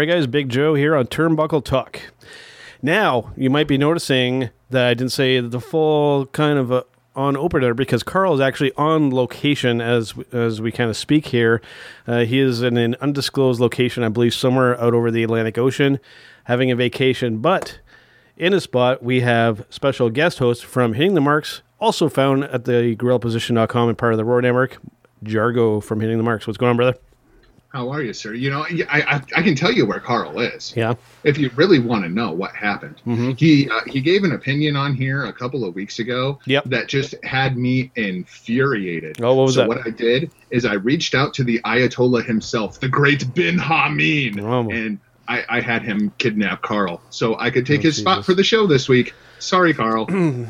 All right, guys, Big Joe here on Turnbuckle Talk. Now, you might be noticing that I didn't say the full kind of uh on opener because Karl is actually on location as as we kind of speak here. Uh, he is in an undisclosed location, I believe, somewhere out over the Atlantic Ocean, having a vacation. But in a spot, we have special guest host from Hitting the Marks, also found at the GorillaPosition.com and part of the Roar Network, Jargo from Hitting the Marks. What's going on, brother? How are you, sir? You know, I, I, I can tell you where Karl is. Yeah. If you really want to know what happened, Mhm. he uh, he gave an opinion on here a couple of weeks ago. Yep. That just had me infuriated. Oh, what was so that? what I did is I reached out to the Ayatollah himself, the great Bin Hameen, Oh. and I, I had him kidnap Karl so I could take Oh, his spot for the show this week. Sorry, Karl.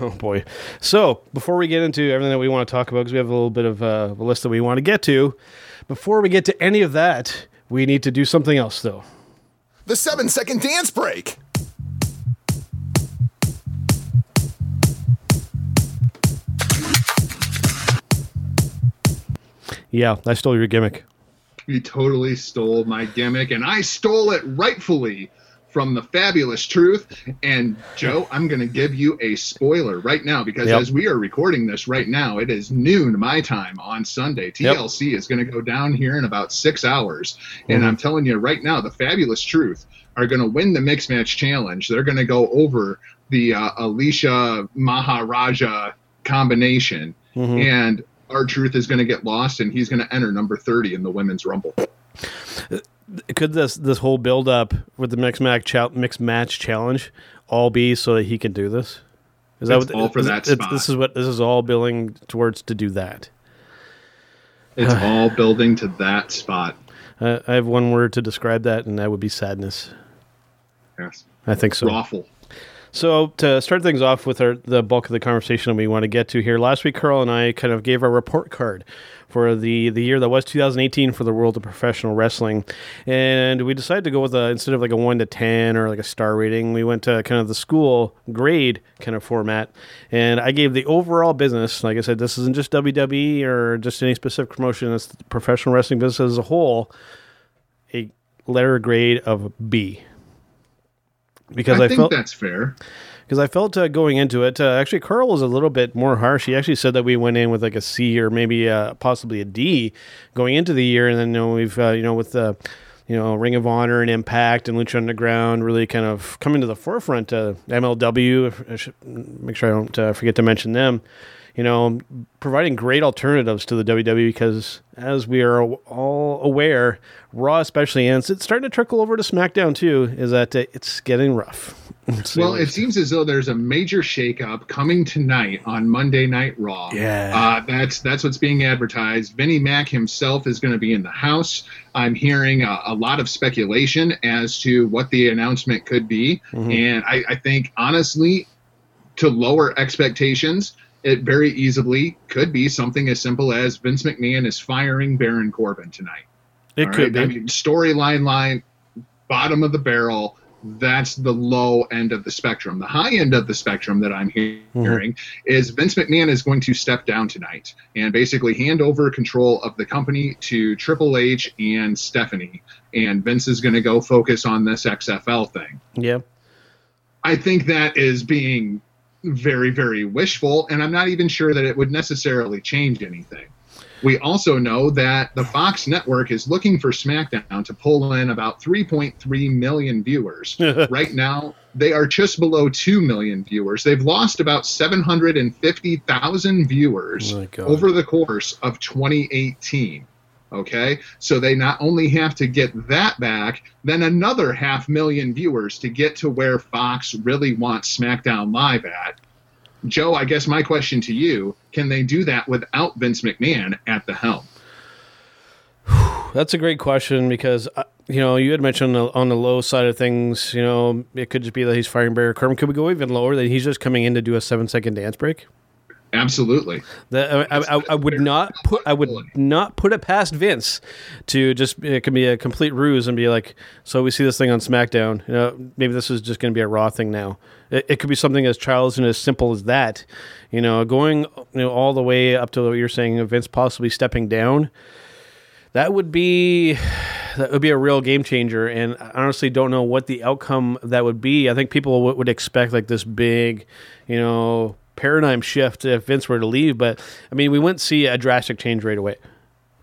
Oh boy! So before we get into everything that we want to talk about, because we have a little bit of uh, a list that we want to get to, before we get to any of that, we need to do something else, though. The seven second dance break. Yeah, I stole your gimmick. You totally stole my gimmick, and I stole it rightfully from the fabulous truth. And Joe, I'm going to give you a spoiler right now because Yep. as we are recording this right now, it is noon my time on Sunday. TLC is going to go down here in about six hours. And Mhm. I'm telling you right now, the fabulous truth are going to win the mixed match challenge. They're going to go over the uh, Alicia Maharaja combination. Mhm. And R-Truth is going to get lost, and he's going to enter number 30 in the women's rumble. Could this this whole build up with the mixed match mixed match challenge all be so that he can do this? Is It's all for is- that spot. This is what this is all building towards to do that. It's all building to that spot. Uh, I have one word to describe that, and that would be sadness. Yes. I think so. Raffle. So to start things off with our, the bulk of the conversation we want to get to here, last week Karl and I kind of gave our report card for the the year that was 2018 for the world of professional wrestling, and we decided to go with a instead of like a one to ten or like a star rating, we went to kind of the school grade kind of format, and I gave the overall business. Like I said, this isn't just WWE or just any specific promotion; it's the professional wrestling business as a whole. A letter grade of B. Because I, I, think felt that's fair. because I felt uh, going into it, uh, actually, Karl was a little bit more harsh. He actually said that we went in with like a C or maybe uh, possibly a D going into the year, and then you know we've uh, you know with the you know Ring of Honor and Impact and Lucha Underground really kind of coming to the forefront. Uh, MLW, I should make sure I don't uh, forget to mention them. You know, providing great alternatives to the WWE because, as we are all aware, Raw especially, and it's starting to trickle over to SmackDown too, is that it's getting rough. say Well, it seems as though there's a major shakeup coming tonight on Monday Night Raw. Yeah. Uh, that's that's what's being advertised. Vinnie Mac himself is going to be in the house. I'm hearing a, a lot of speculation as to what the announcement could be, Mhm. and I, I think honestly, to lower expectations, it very easily could be something as simple as Vince McMahon is firing Baron Corbin tonight. It All could right? I be. mean, storyline line, bottom of the barrel. That's the low end of the spectrum. The high end of the spectrum that I'm Mhm. hearing is Vince McMahon is going to step down tonight and basically hand over control of the company to Triple H and Stephanie. And Vince is going to go focus on this XFL thing. yeah. I think that is being very, very wishful, and I'm not even sure that it would necessarily change anything. We also know that the Fox network is looking for SmackDown to pull in about 3.3 million viewers. right now, they are just below 2 million viewers. They've lost about 750,000 viewers Oh over the course of 2018. Okay, so they not only have to get that back, then another half million viewers to get to where Fox really wants SmackDown Live at. Joe, I guess my question to you can they do that without Vince McMahon at the helm? That's a great question because uh, you know you had mentioned on the, low side of things. You know, it could just be that he's firing Barry Corbin. Could we go even lower that he's just coming in to do a seven second dance break? Absolutely. That I, I, I, would not put I would not put it past Vince to just it could be a complete ruse and be like, so we see this thing on SmackDown. You know, maybe this is just going to be a Raw thing now. It, it could be something as childish and as simple as that. You know, going you know all the way up to what you're saying, Vince possibly stepping down. That would be that would be a real game changer. And I honestly don't know what the outcome that would be. I think people w- would expect like this big, you know, paradigm shift if Vince were to leave. But I mean, we wouldn't see a drastic change right away.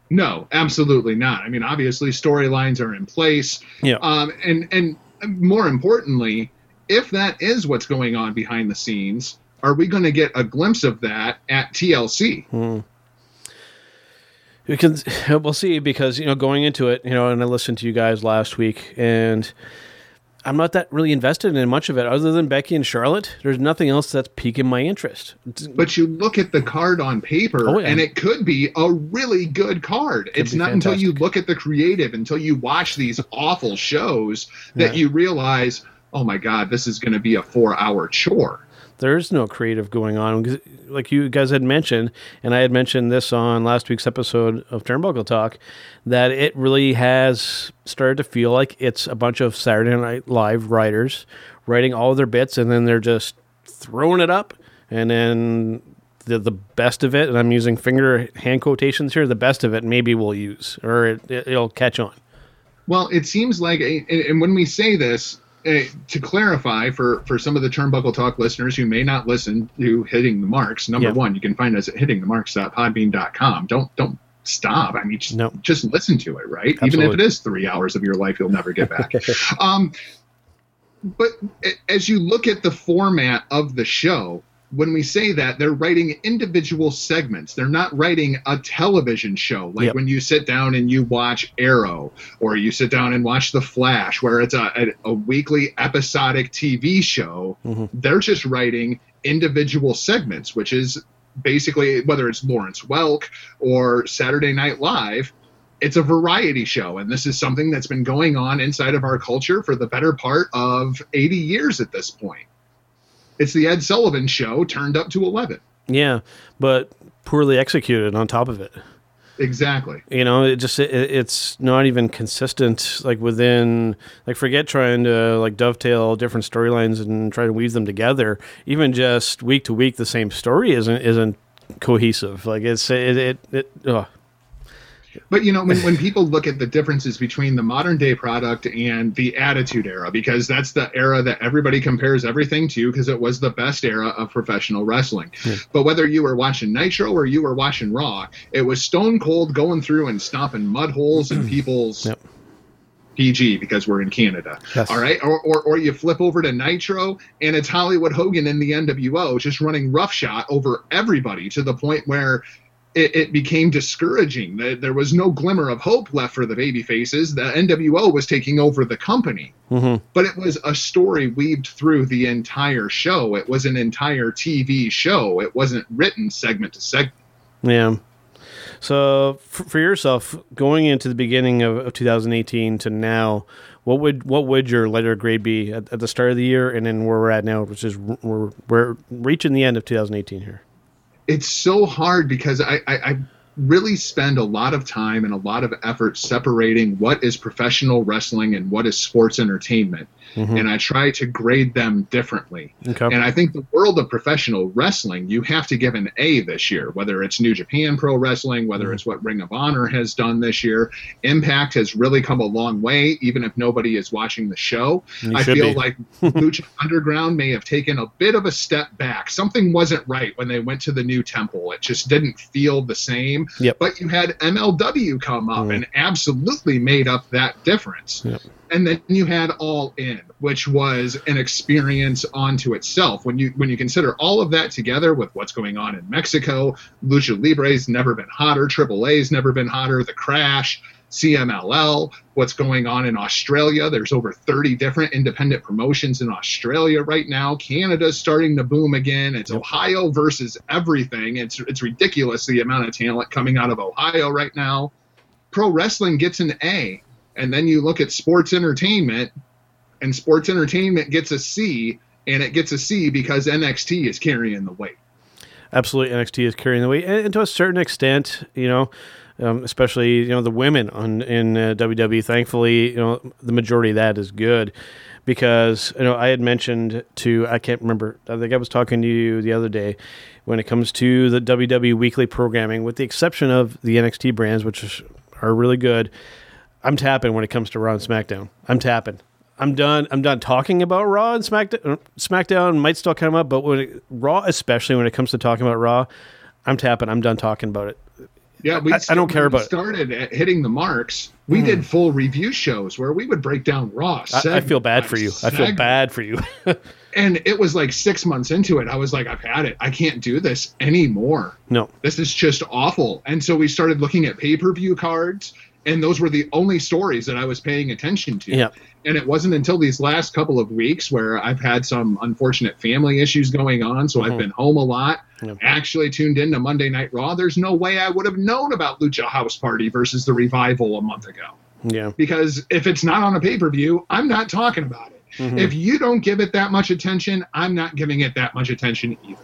No, absolutely not. I mean, obviously storylines are in place. Yeah. Um, and and more importantly, if that is what's going on behind the scenes, are we going to get a glimpse of that at TLC? We can, we'll see because you know going into it, you know, and I listened to you guys last week, and I'm not that really invested in much of it other than Becky and Charlotte. There's nothing else that's piquing my interest. But you look at the card on paper, Oh, yeah. and it could be a really good card. it's be not until you look at the creative, until you watch these awful shows, that Yeah. you realize, oh my God, this is going to be a four-hour chore. There's no creative going on, like you guys had mentioned, and I had mentioned this on last week's episode of Turnbuckle Talk, that it really has started to feel like it's a bunch of Saturday Night Live writers writing all their bits, and then they're just throwing it up, and then the the best of it, and I'm using finger hand quotations here, the best of it maybe we'll use, or it, it'll catch on. Well, it seems like, and when we say this, to clarify for for some of the Turnbuckle Talk listeners who may not listen to Hitting the Marks, number one, you can find us at hittingthemarks.podbean.com. Don't don't stop. I mean, just, No. just listen to it, right? Even if it is three hours of your life, you'll never get back. um, but as you look at the format of the show, when we say that, they're writing individual segments. They're not writing a television show. Like Yep. when you sit down and you watch Arrow, or you sit down and watch The Flash, where it's a, a, a weekly episodic TV show. Mhm. They're just writing individual segments, which is basically whether it's Lawrence Welk or Saturday Night Live. It's a variety show, and this is something that's been going on inside of our culture for the better part of 80 years at this point. It's the Ed Sullivan show turned up to 11. Yeah, but poorly executed on top of it. Exactly. you know it just it, it's not even consistent like within like forget trying to like dovetail different storylines and try to weave them together even just week to week the same story isn't isn't cohesive like it's it it, it ugh. But you know, when, when people look at the differences between the modern day product and the Attitude Era, because that's the era that everybody compares everything to, because it was the best era of professional wrestling. But whether you were watching Nitro or you were watching Raw, it was Stone Cold going through and stomping mud holes in people's Yep. PG because we're in Canada. Yes. All right. Or, or, or you flip over to Nitro and it's Hollywood Hogan in the NWO just running roughshod over everybody to the point where it, it became discouraging. There there was no glimmer of hope left for the baby faces. The NWO was taking over the company. Mhm. But it was a story weaved through the entire show. It was an entire TV show. It wasn't written segment to segment. yeah so for, yourself going into the beginning of, of 2018 to now what would what would your letter grade be at, at the start of the year and then where we're at now which is we're we're reaching the end of 2018 here it's so hard because I, I, I really spend a lot of time and a lot of effort separating what is professional wrestling and what is sports entertainment. Mhm. And I try to grade them differently. okay And I think the world of professional wrestling, you have to give an A this year, whether it's New Japan Pro Wrestling, whether Mhm. it's what Ring of Honor has done this year. Impact has really come a long way, even if nobody is watching the show. You I feel be. like Lucha Underground may have taken a bit of a step back. Something wasn't right when they went to the new temple. It just didn't feel the same. Yep. But you had MLW come up Mm. and absolutely made up that difference. Yep. And then you had All In, which was an experience onto itself. When you when you consider all of that together with what's going on in Mexico, Lucha Libre's never been hotter, AAA's never been hotter, The Crash, CMLL, what's going on in Australia. There's over 30 different independent promotions in Australia right now. Canada's starting to boom again. It's Ohio versus everything. It's it's ridiculous the amount of talent coming out of Ohio right now. Pro wrestling gets an A, and then you look at sports entertainment, and sports entertainment gets a C, and it gets a C because NXT is carrying the weight. absolutely NXT is carrying the weight, and, and to a certain extent, you know, um, especially you know the women on in uh, WWE. Thankfully, you know the majority of that is good because you know I had mentioned to I can't remember. I think I was talking to you the other day when it comes to the WWE weekly programming, with the exception of the NXT brands, which are really good. I'm tapping when it comes to Raw and SmackDown. I'm tapping. I'm done. I'm done talking about Raw and SmackDown. SmackDown might still come up, but when it, Raw, especially when it comes to talking about Raw, I'm tapping. I'm done talking about it. Yeah, we I- I don't care about it. started at hitting the marks. We hmm. did full review shows where we would break down Raw. I, I feel bad for you. I feel bad for you. And it was like six months into it. I was like, I've had it. I can't do this anymore. no. This is just awful. And so we started looking at pay per view cards, and those were the only stories that I was paying attention to. Yeah. And it wasn't until these last couple of weeks where I've had some unfortunate family issues going on. So I've been home a lot, Mm-hmm. Yeah. actually tuned in to Monday Night Raw. There's no way I would have known about Lucha House Party versus the Revival a month ago. Yeah. Because if it's not on a pay per view, I'm not talking about it. Mm-hmm. If you don't give it that much attention, I'm not giving it that much attention either.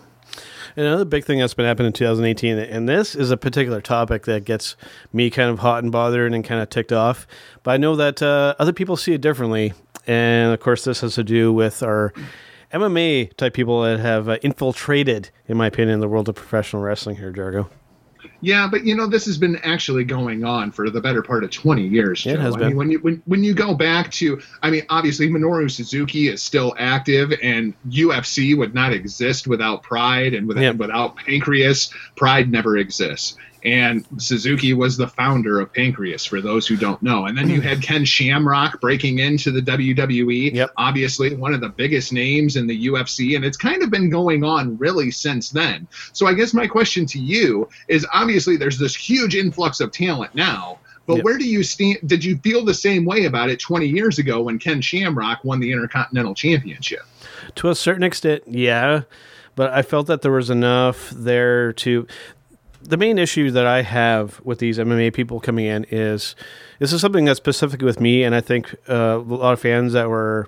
Another big thing that's been happening in 2018, and this is a particular topic that gets me kind of hot and bothered and kind of ticked off. But I know that uh, other people see it differently. And of course, this has to do with our MMA type people that have uh, infiltrated, in my opinion, the world of professional wrestling here, Jargo. Yeah, but you know this has been actually going on for the better part of 20 years. Yeah, it Joe. has I been. mean, when you when, when you go back to, I mean, obviously Minoru Suzuki is still active, and UFC would not exist without Pride and without, Yeah. without Pancrase. Pride never exists. And Suzuki was the founder of Pancrase, for those who don't know. And then you had Ken Shamrock breaking into the WWE. Yep. Obviously, one of the biggest names in the UFC, and it's kind of been going on really since then. So I guess my question to you is obviously there's this huge influx of talent now. But Yep. where do you stand? Did you feel the same way about it 20 years ago when Ken Shamrock won the Intercontinental Championship? To a certain extent, yeah. But I felt that there was enough there to. The main issue that I have with these MMA people coming in is this is something that's specific with me, and I think uh, a lot of fans that were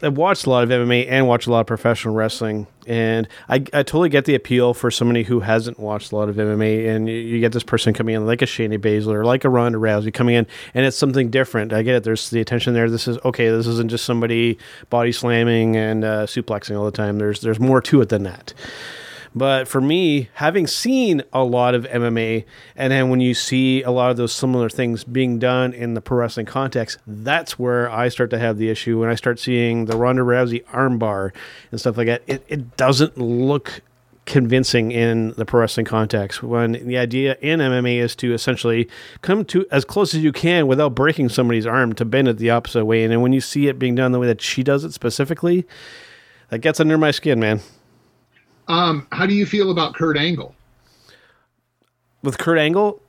that watched a lot of MMA and watch a lot of professional wrestling, and I, I totally get the appeal for somebody who hasn't watched a lot of MMA, and you, you get this person coming in like a Shayna Baszler, like a Ronda Rousey coming in, and it's something different. I get it. There's the attention there. This is okay. This isn't just somebody body slamming and uh, suplexing all the time. There's there's more to it than that. But for me, having seen a lot of MMA, and then when you see a lot of those similar things being done in the pro wrestling context, that's where I start to have the issue. When I start seeing the Ronda Rousey armbar and stuff like that, it, it doesn't look convincing in the pro wrestling context. When the idea in MMA is to essentially come to as close as you can without breaking somebody's arm to bend it the opposite way. And then when you see it being done the way that she does it specifically, that gets under my skin, man. Um, how do you feel about Kurt Angle? with Kurt Angle,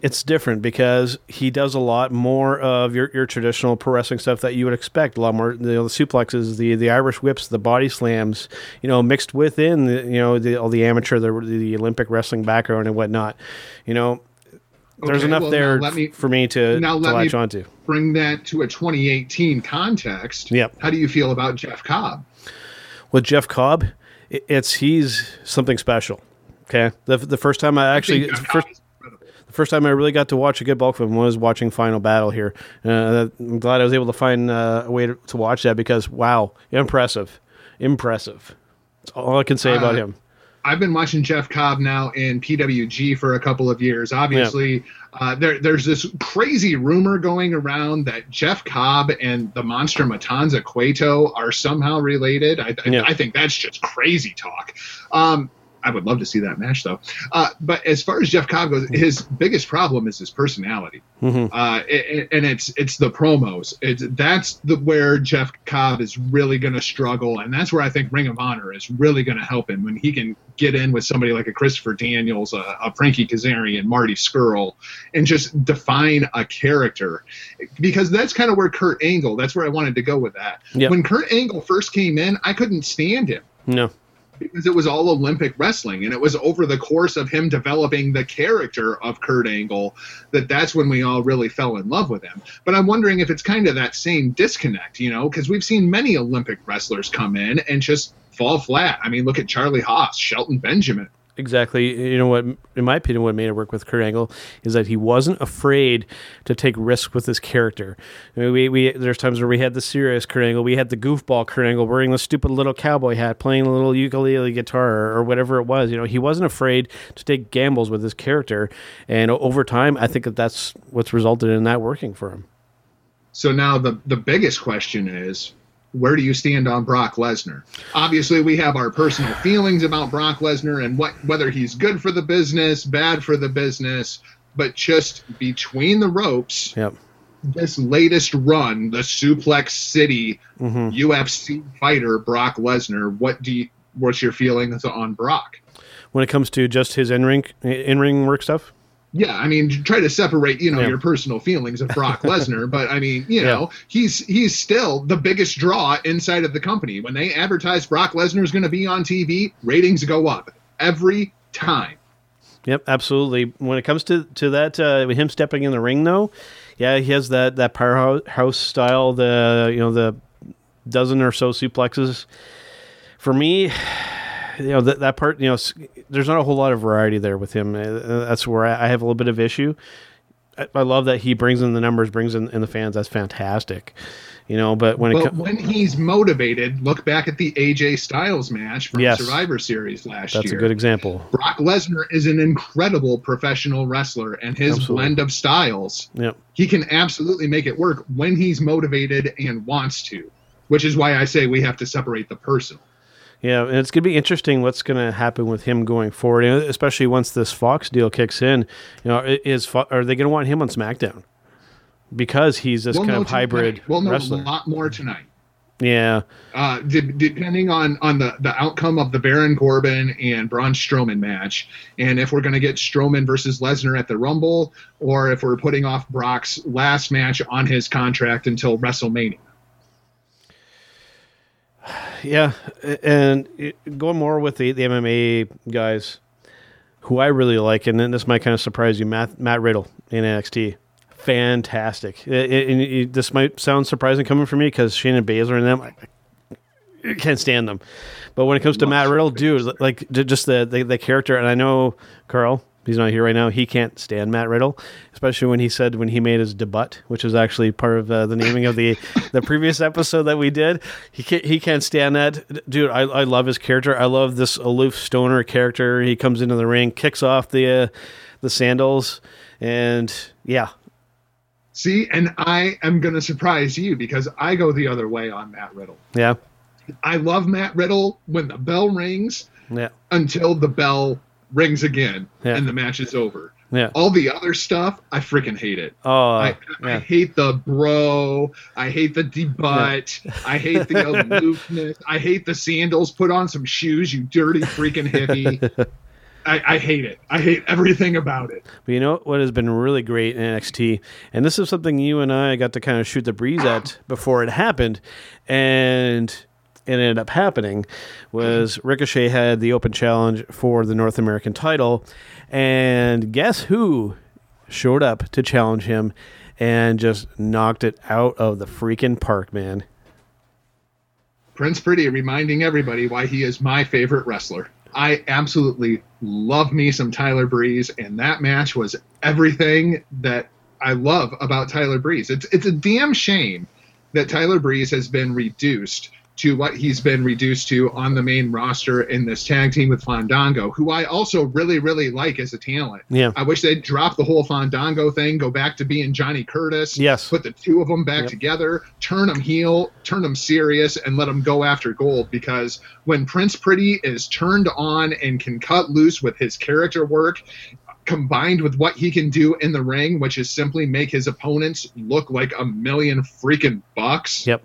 it's different because he does a lot more of your, your traditional pro wrestling stuff that you would expect. A lot more, you know, the suplexes, the the Irish whips, the body slams, you know, mixed within, the, you know, the, all the amateur, the, the Olympic wrestling background and whatnot. You know, there's Okay, enough well, there let me- for me to, now to let me- latch onto. Bring that to a 2018 context. Yep. How do you feel about Jeff Cobb? With Jeff Cobb, it's he's something special. Okay, the the first time I actually I first Cobb is incredible. The first time I really got to watch a good bulk of him was watching Final Battle here. Uh, I'm glad I was able to find uh, a way to, to watch that because wow, impressive, impressive. That's all I can say about Uh, him. I've been watching Jeff Cobb now in PWG for a couple of years. Obviously, uh, there, there's this crazy rumor going around that Jeff Cobb and the monster Matanza Cueto are somehow related. I, I- Yeah. I think that's just crazy talk. Um, I would love to see that match though. Uh, but as far as Jeff Cobb goes, his biggest problem is his personality, Mhm. uh, it- and it's it's the promos. It's that's the where Jeff Cobb is really going to struggle, and that's where I think Ring of Honor is really going to help him when he can get in with somebody like a Christopher Daniels, a, a Frankie Kazarian, Marty Scurll, and just define a character, because that's kind of where Kurt Angle. That's where I wanted to go with that. Yep. When Kurt Angle first came in, I couldn't stand him No, because it was all Olympic wrestling, and it was over the course of him developing the character of Kurt Angle that that's when we all really fell in love with him. But I'm wondering if it's kind of that same disconnect, you know, because we've seen many Olympic wrestlers come in and just fall flat. I mean, look at Charlie Haas, Shelton Benjamin. Exactly. You know what? In my opinion, what made it work with Kurt Angle is that he wasn't afraid to take risks with his character. I mean, we, we there's times where we had the serious Kurt Angle, we had the goofball Kurt Angle wearing the stupid little cowboy hat, playing a little ukulele guitar or whatever it was. You know, he wasn't afraid to take gambles with his character, and over time, I think that that's what's resulted in that working for him. So now the the biggest question is where do you stand on Brock Lesnar? Obviously, we have our personal feelings about Brock Lesnar and what whether he's good for the business, bad for the business, but just between the ropes, Yep. this latest run, the Suplex City hmm UFC fighter Brock Lesnar, what do you, what's your feelings on Brock? When it comes to just his in ring in ring work stuff. Yeah, I mean, try to separate, you know, Yeah. your personal feelings of Brock Lesnar, but I mean, you Yeah. know, he's he's still the biggest draw inside of the company. When they advertise Brock Lesnar is going to be on TV, ratings go up every time. Yep, absolutely. When it comes to to that, uh, him stepping in the ring, though, yeah, he has that that powerhouse style. The you know the dozen or so suplexes. For me, you know that that part, you know, there's not a whole lot of variety there with him. Uh, That's where I have a little bit of issue. I, I love that he brings in the numbers, brings in, in the fans. That's fantastic. You know, but when it But comes, when he's motivated, look back at the AJ Styles match from Yes. Survivor Series last that's year. That's a good example. Brock Lesnar is an incredible professional wrestler, and his Absolutely. blend of styles Yep. he can absolutely make it work when he's motivated and wants to, which is why I say we have to separate the personal. Yeah, and it's going to be interesting what's going to happen with him going forward, especially once this Fox deal kicks in. You know, is are they going to want him on SmackDown because he's this We'll kind of hybrid tonight. We'll know wrestler? a lot more tonight. Yeah, Uh, de- depending on on the, the outcome of the Baron Corbin and Braun Strowman match, and if we're going to get Strowman versus Lesnar at the Rumble, or if we're putting off Brock's last match on his contract until WrestleMania. Yeah, and going more with the, the MMA guys, who I really like, and then this might kind of surprise you, Matt Matt Riddle in NXT. Fantastic. It- it- and it- this might sound surprising coming from me because Shayna Baszler and them, I, I can't stand them. But when it comes to Matt Riddle, dude, like just the, the the character, and I know Karl, he's not here right now. He can't stand Matt Riddle, especially when he said when he made his debut, which is actually part of uh, the naming of the the previous episode that we did. He can't he can't stand that, dude. I, I love his character. I love this aloof stoner character. He comes into the ring, kicks off the uh, the sandals, and yeah, See, and I am going to surprise you because I go the other way on Matt Riddle. yeah, I love Matt Riddle when the bell rings yeah, until the bell rings again Yeah. and the match is over. yeah. All the other stuff, I freaking hate it. Oh, I, I hate the bro. I hate the debut. I hate the aloofness. I hate the sandals. Put on some shoes, you dirty freaking hippie. I, I hate it. I hate everything about it. But you know what has been really great in NXT, and this is something you and I got to kind of shoot the breeze at before it happened, and it ended up happening. Was mm-hmm. Ricochet had the open challenge for the North American title, and guess who showed up to challenge him and just knocked it out of the freaking park, man. Prince Pretty reminding everybody why he is my favorite wrestler. I absolutely love me some Tyler Breeze, and that match was everything that I love about Tyler Breeze. It's it's a damn shame that Tyler Breeze has been reduced to what he's been reduced to on the main roster in this tag team with Fandango, who I also really, really like as a talent. Yeah. I wish they'd drop the whole Fandango thing, go back to being Johnny Curtis Yes. put the two of them back Yep. together, turn them heel, turn them serious, and let them go after gold. Because when Prince Pretty is turned on and can cut loose with his character work, combined with what he can do in the ring, which is simply make his opponents look like a million freaking bucks. Yep.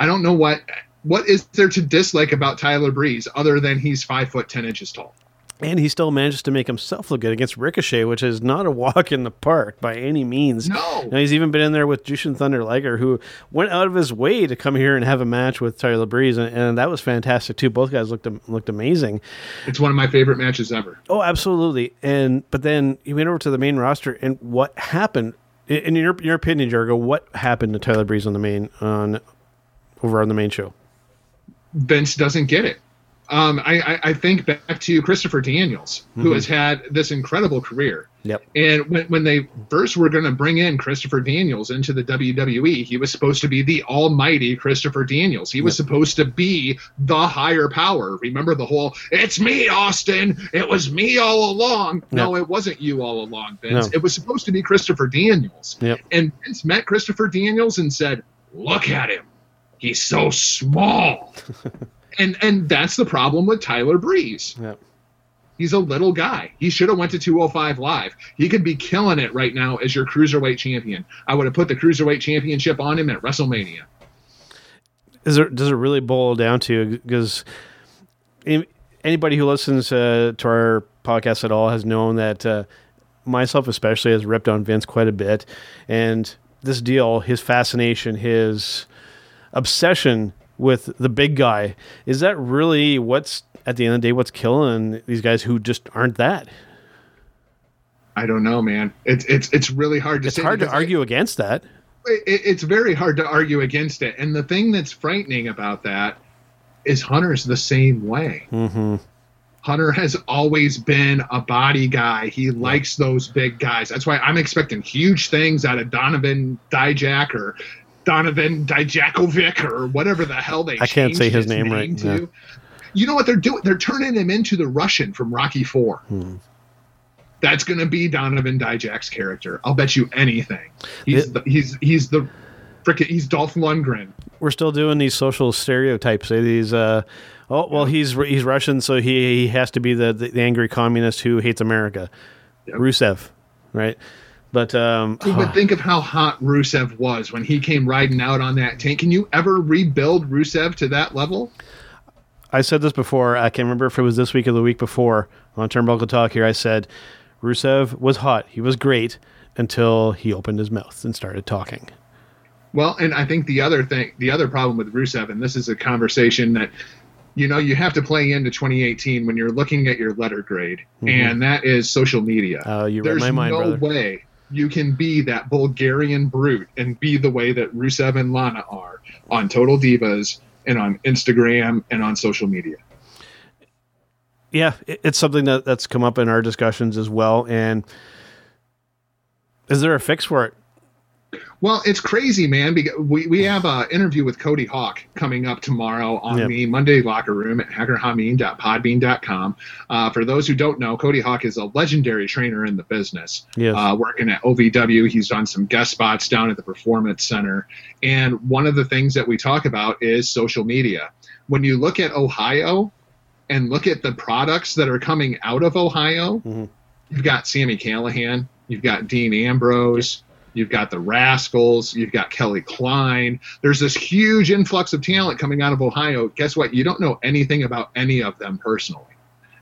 I don't know what what is there to dislike about Tyler Breeze other than he's five foot ten inches tall. And he still manages to make himself look good against Ricochet, which is not a walk in the park by any means. No. Now, he's even been in there with Jushin Thunder Liger, who went out of his way to come here and have a match with Tyler Breeze, and, and that was fantastic too. Both guys looked looked amazing. It's one of my favorite matches ever. Oh, absolutely. And but then he went over to the main roster, and what happened? In in your your opinion, Jargo, what happened to Tyler Breeze on the main on over on the main show? Vince doesn't get it. Um, I, I, I think back to Christopher Daniels, who Mm-hmm. has had this incredible career. Yep. And when, when they first were going to bring in Christopher Daniels into the WWE, he was supposed to be the almighty Christopher Daniels. He was supposed to be the higher power. Remember the whole, it's me, Austin. It was me all along. No, it wasn't you all along, Vince. No. It was supposed to be Christopher Daniels. Yep. And Vince met Christopher Daniels and said, look at him. He's so small. and and that's the problem with Tyler Breeze. Yep. He's a little guy. He should have went to 205 live. He could be killing it right now as your cruiserweight champion. I would have put the cruiserweight championship on him at WrestleMania. Is there, does it really boil down to because anybody who listens uh, to our podcast at all has known that uh, myself especially has ripped on Vince quite a bit, and this deal, his fascination, his obsession with the big guy, is that really what's at the end of the day what's killing these guys who just aren't that? I don't know, man. It's it's it's really hard to It's hard to argue against that. it, it's very hard to argue against it. And the thing that's frightening about that is Hunter's the same way. Mm-hmm. Hunter has always been a body guy. He likes those big guys. That's why I'm expecting huge things out of Donovan Dijak or Donovan Dijakovic or whatever the hell they I can't say changed his name right, to. You know what they're doing? They're turning him into the Russian from Rocky Four. Hmm. That's going to be Donovan Dijak's character. I'll bet you anything. He's It- the, he's he's the frickin' he's Dolph Lundgren. we're still doing these social stereotypes. eh, These, uh, oh well, he's he's Russian, so he, he has to be the, the, the angry communist who hates America. Yep. Rusev, right? But um, But think of how hot Rusev was when he came riding out on that tank. Can you ever rebuild Rusev to that level? I said this before. I can't remember if it was this week or the week before on Turnbuckle Talk. Here, I said Rusev was hot. He was great until he opened his mouth and started talking. Well, and I think the other thing, the other problem with Rusev, and this is a conversation that, you know, you have to play into 2018 when you're looking at your letter grade, and that is social media. Oh, you read my mind, no brother. way you can be that Bulgarian brute and be the way that Rusev and Lana are on Total Divas and on Instagram and on social media. Yeah, it's something that, that's come up in our discussions as well. And is there a fix for it? Well, it's crazy, man. Because we, we have an interview with Cody Hawk coming up tomorrow on Yep. the Monday Locker Room at hackerhameen.podbean.com. Uh, for those who don't know, Cody Hawk is a legendary trainer in the business. Yes. Uh, working at OVW, he's done some guest spots down at the Performance Center. And one of the things that we talk about is social media. When you look at Ohio and look at the products that are coming out of Ohio, Mhm. you've got Sami Callihan, you've got Dean Ambrose, you've got the Rascals, you've got Kelly Klein. There's this huge influx of talent coming out of Ohio. Guess what? You don't know anything about any of them personally.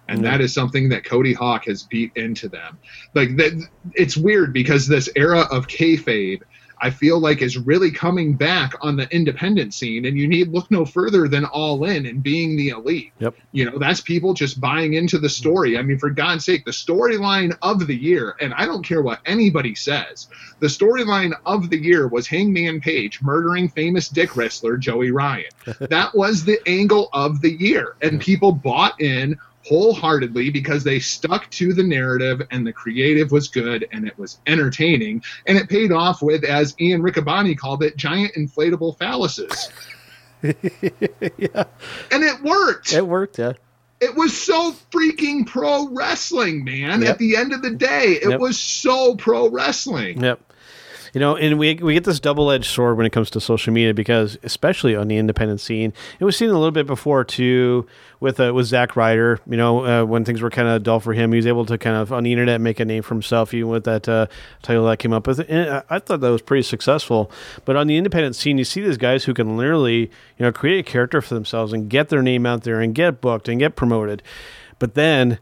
And No. that is something that Cody Hawk has beat into them. Like that, it's weird because this era of kayfabe, I feel like is really coming back on the independent scene, and you need look no further than All In and being the elite. Yep. You know, that's people just buying into the story. I mean, for God's sake, the storyline of the year, and I don't care what anybody says, the storyline of the year was Hangman Page murdering famous dick wrestler Joey Ryan. that was the angle of the year, and people bought in wholeheartedly because they stuck to the narrative and the creative was good and it was entertaining and it paid off with as ian riccaboni called it giant inflatable phalluses yeah, and it worked it worked. Yeah. it was so freaking pro wrestling man Yep. at the end of the day it Yep. was so pro wrestling Yep. You know, and we we get this double edged sword when it comes to social media because, especially on the independent scene, it was seen a little bit before too with uh, with Zach Ryder. You know, uh, when things were kind of dull for him, he was able to kind of on the internet make a name for himself, even with that uh, title that came up with. And I- I thought that was pretty successful. But on the independent scene, you see these guys who can literally, you know, create a character for themselves and get their name out there and get booked and get promoted. But then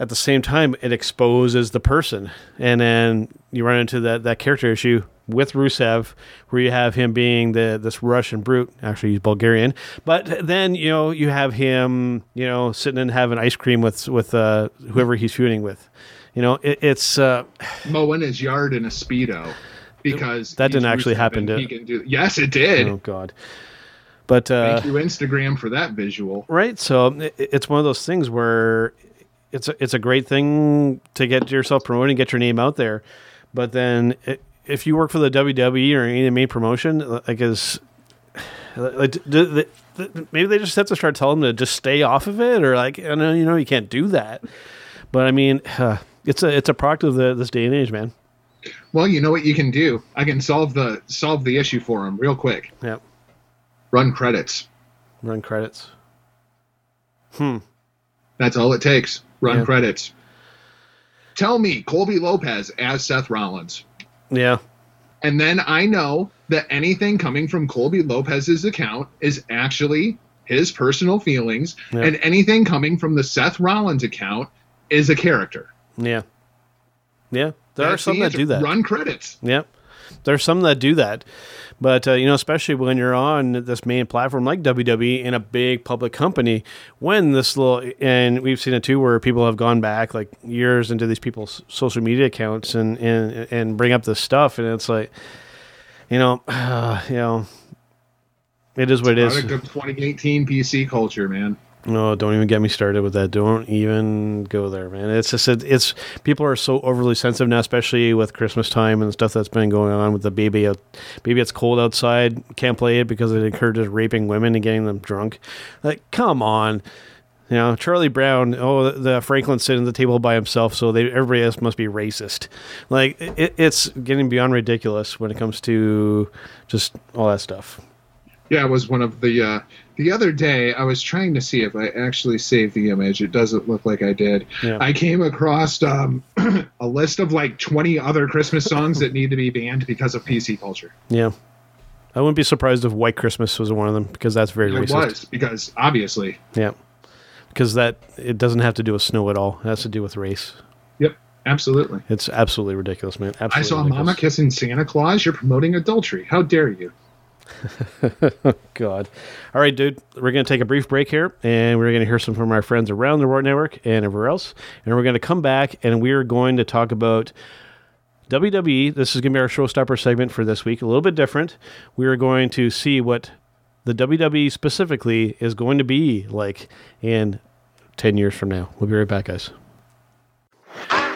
at the same time it exposes the person. And then you run into that, that character issue with Rusev where you have him being the this Russian brute. Actually he's Bulgarian. But then you know you have him you know sitting and having ice cream with with uh, whoever he's feuding with. You know it, it's uh, mowing his yard in a speedo? Because That didn't actually Rusev happen, did he it? can do yes it did. Oh god. But uh, Thank you, Instagram, for that visual. right, so it, it's one of those things where it's a, it's a great thing to get yourself promoted and get your name out there. But then it, if you work for the WWE or any main promotion, like is like d- d- th- maybe they just have to start telling them to just stay off of it, or like I know you know you can't do that. But I mean, uh, it's a it's a product of the, this day and age, man. Well, you know what you can do? I can solve the solve the issue for him real quick. Yeah, Run credits. run credits. Hmm. That's all it takes. Run Yeah. credits. Tell me Colby Lopez as Seth Rollins. Yeah, And then I know that anything coming from Colby Lopez's account is actually his personal feelings, Yeah. and anything coming from the Seth Rollins account is a character. yeah, yeah. There are some that do that. Run credits. Yep. There's some that do that. But, uh, you know, especially when you're on this main platform like WWE in a big public company, when this little, and we've seen it too, where people have gone back like years into these people's social media accounts and, and, and bring up this stuff. And it's like, you know, uh, you know, it is what it is. Product of 2018 PC culture, man. No, don't even get me started with that. Don't even go there, man. It's just it, it's people are so overly sensitive now, especially with Christmas time and stuff that's been going on with the baby. Baby, it's cold outside. Can't play it because it encourages raping women and getting them drunk. Like, come on. You know, Charlie Brown. Oh, the Franklin's sitting at the table by himself, so they everybody else must be racist. Like, it, it's getting beyond ridiculous when it comes to just all that stuff. Yeah, it was one of the uh, the other day. I was trying to see if I actually saved the image. It doesn't look like I did. Yeah. I came across um, a list of like 20 other Christmas songs that need to be banned because of PC culture. Yeah. I wouldn't be surprised if White Christmas was one of them because that's very It racist. was because obviously, Yeah. Because that it doesn't have to do with snow at all. It has to do with race. yep, absolutely. It's absolutely ridiculous, man. Absolutely I saw ridiculous. Mama kissing Santa Claus. You're promoting adultery. How dare you? God. All right, dude. We're going to take a brief break here, and we're going to hear some from our friends around the Roar Network and everywhere else. And we're going to come back, and we are going to talk about WWE. This is going to be our showstopper segment for this week. A little bit different. We are going to see what the WWE specifically is going to be like in 10 years from now. We'll be right back, guys.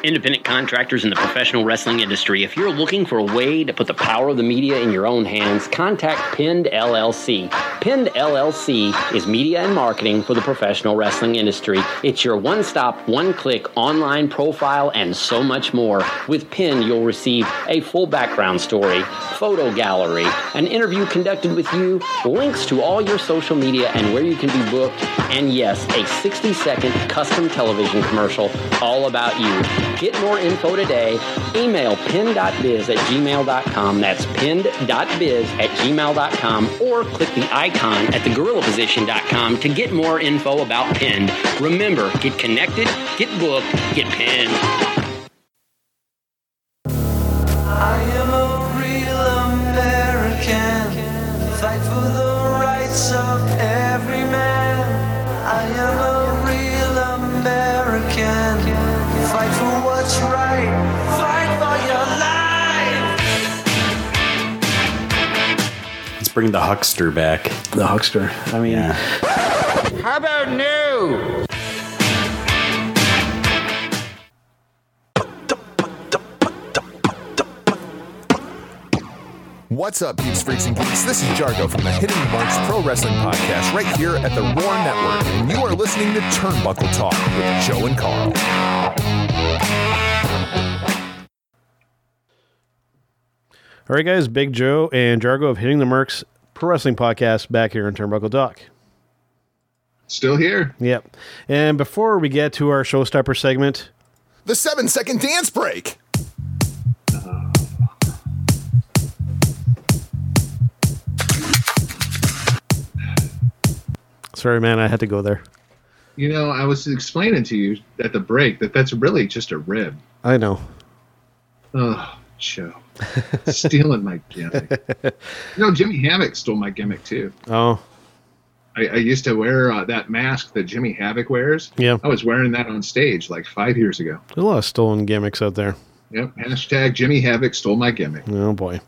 Independent contractors in the professional wrestling industry, if you're looking for a way to put the power of the media in your own hands, contact Pinned LLC. Pinned LLC is media and marketing for the professional wrestling industry. It's your one stop, one click online profile and so much more. With Pinned, you'll receive a full background story, photo gallery, an interview conducted with you, links to all your social media and where you can be booked, and yes, a 60 second custom television commercial all about you. Get more info today. Email pin.biz at gmail.com. That's pin.biz at gmail.com or click the icon at thegorillaposition.com to get more info about Pinned. Remember, get connected, get booked, get pinned. I am a real American. Fight for the rights of every bring the huckster back. The Huckster. I mean, Yeah. How about new? What's up, peeps, freaks, and geeks? This is Jargo from the Hidden Marks Pro Wrestling Podcast right here at the Roar Network, and you are listening to Turnbuckle Talk with Joe and Karl. All right, guys. Big Joe and Jargo of Hitting the Marks Pro Wrestling Podcast back here in Turnbuckle Talk. Still here. Yep. And before we get to our showstopper segment, The seven second dance break. sorry, man, I had to go there. You know, I was explaining to you at the break that that's really just a rib. I know. Oh, Joe. Stealing my gimmick. You know, Jimmy Havoc stole my gimmick too. Oh, I, I used to wear uh, that mask that Jimmy Havoc wears. yeah. I was wearing that on stage like five years ago. There's a lot of stolen gimmicks out there. Yep. Hashtag Jimmy Havoc stole my gimmick. Oh boy.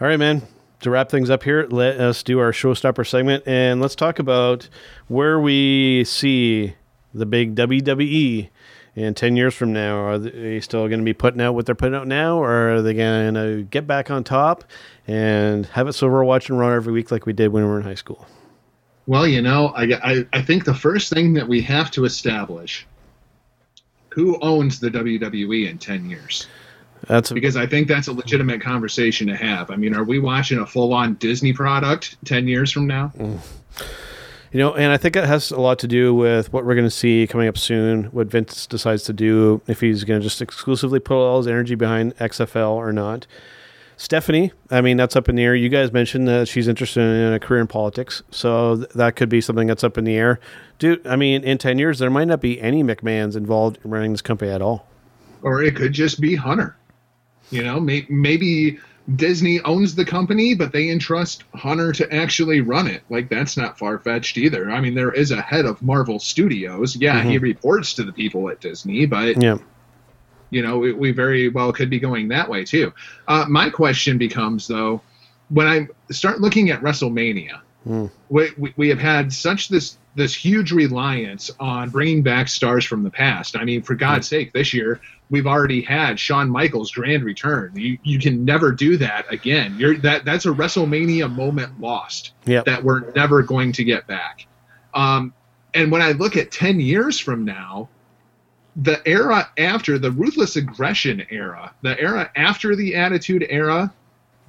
All right, man. to wrap things up here, let us do our showstopper segment and let's talk about where we see the big WWE in 10 years from now. Are they still going to be putting out what they're putting out now, or are they going to get back on top and have it so we're watching Raw every week like we did when we were in high school? Well, you know, I, I, I think the first thing that we have to establish who owns the WWE in 10 years? That's a, Because I think that's a legitimate conversation to have. I mean, are we watching a full on Disney product 10 years from now? Mm. You know, and I think it has a lot to do with what we're going to see coming up soon, what Vince decides to do, if he's going to just exclusively put all his energy behind XFL or not. Stephanie, I mean, that's up in the air. You guys mentioned that she's interested in a career in politics, so th- that could be something that's up in the air. Dude, I mean, in 10 years, there might not be any McMahons involved in running this company at all. Or it could just be Hunter. You know, may, maybe Disney owns the company, but they entrust Hunter to actually run it. Like, that's not far fetched either. I mean, there is a head of Marvel Studios. Yeah, he reports to the people at Disney, but Yeah. you know we, we very well could be going that way too uh, my question becomes though when i start looking at wrestlemania we, we, we have had such this this huge reliance on bringing back stars from the past. I mean for god's sake this year we've already had Shawn Michaels grand return. You you can never do that again. You're that that's a wrestlemania moment lost Yep. that we're never going to get back. Um, and when i look at 10 years from now the era after the ruthless aggression era, the era after the attitude era,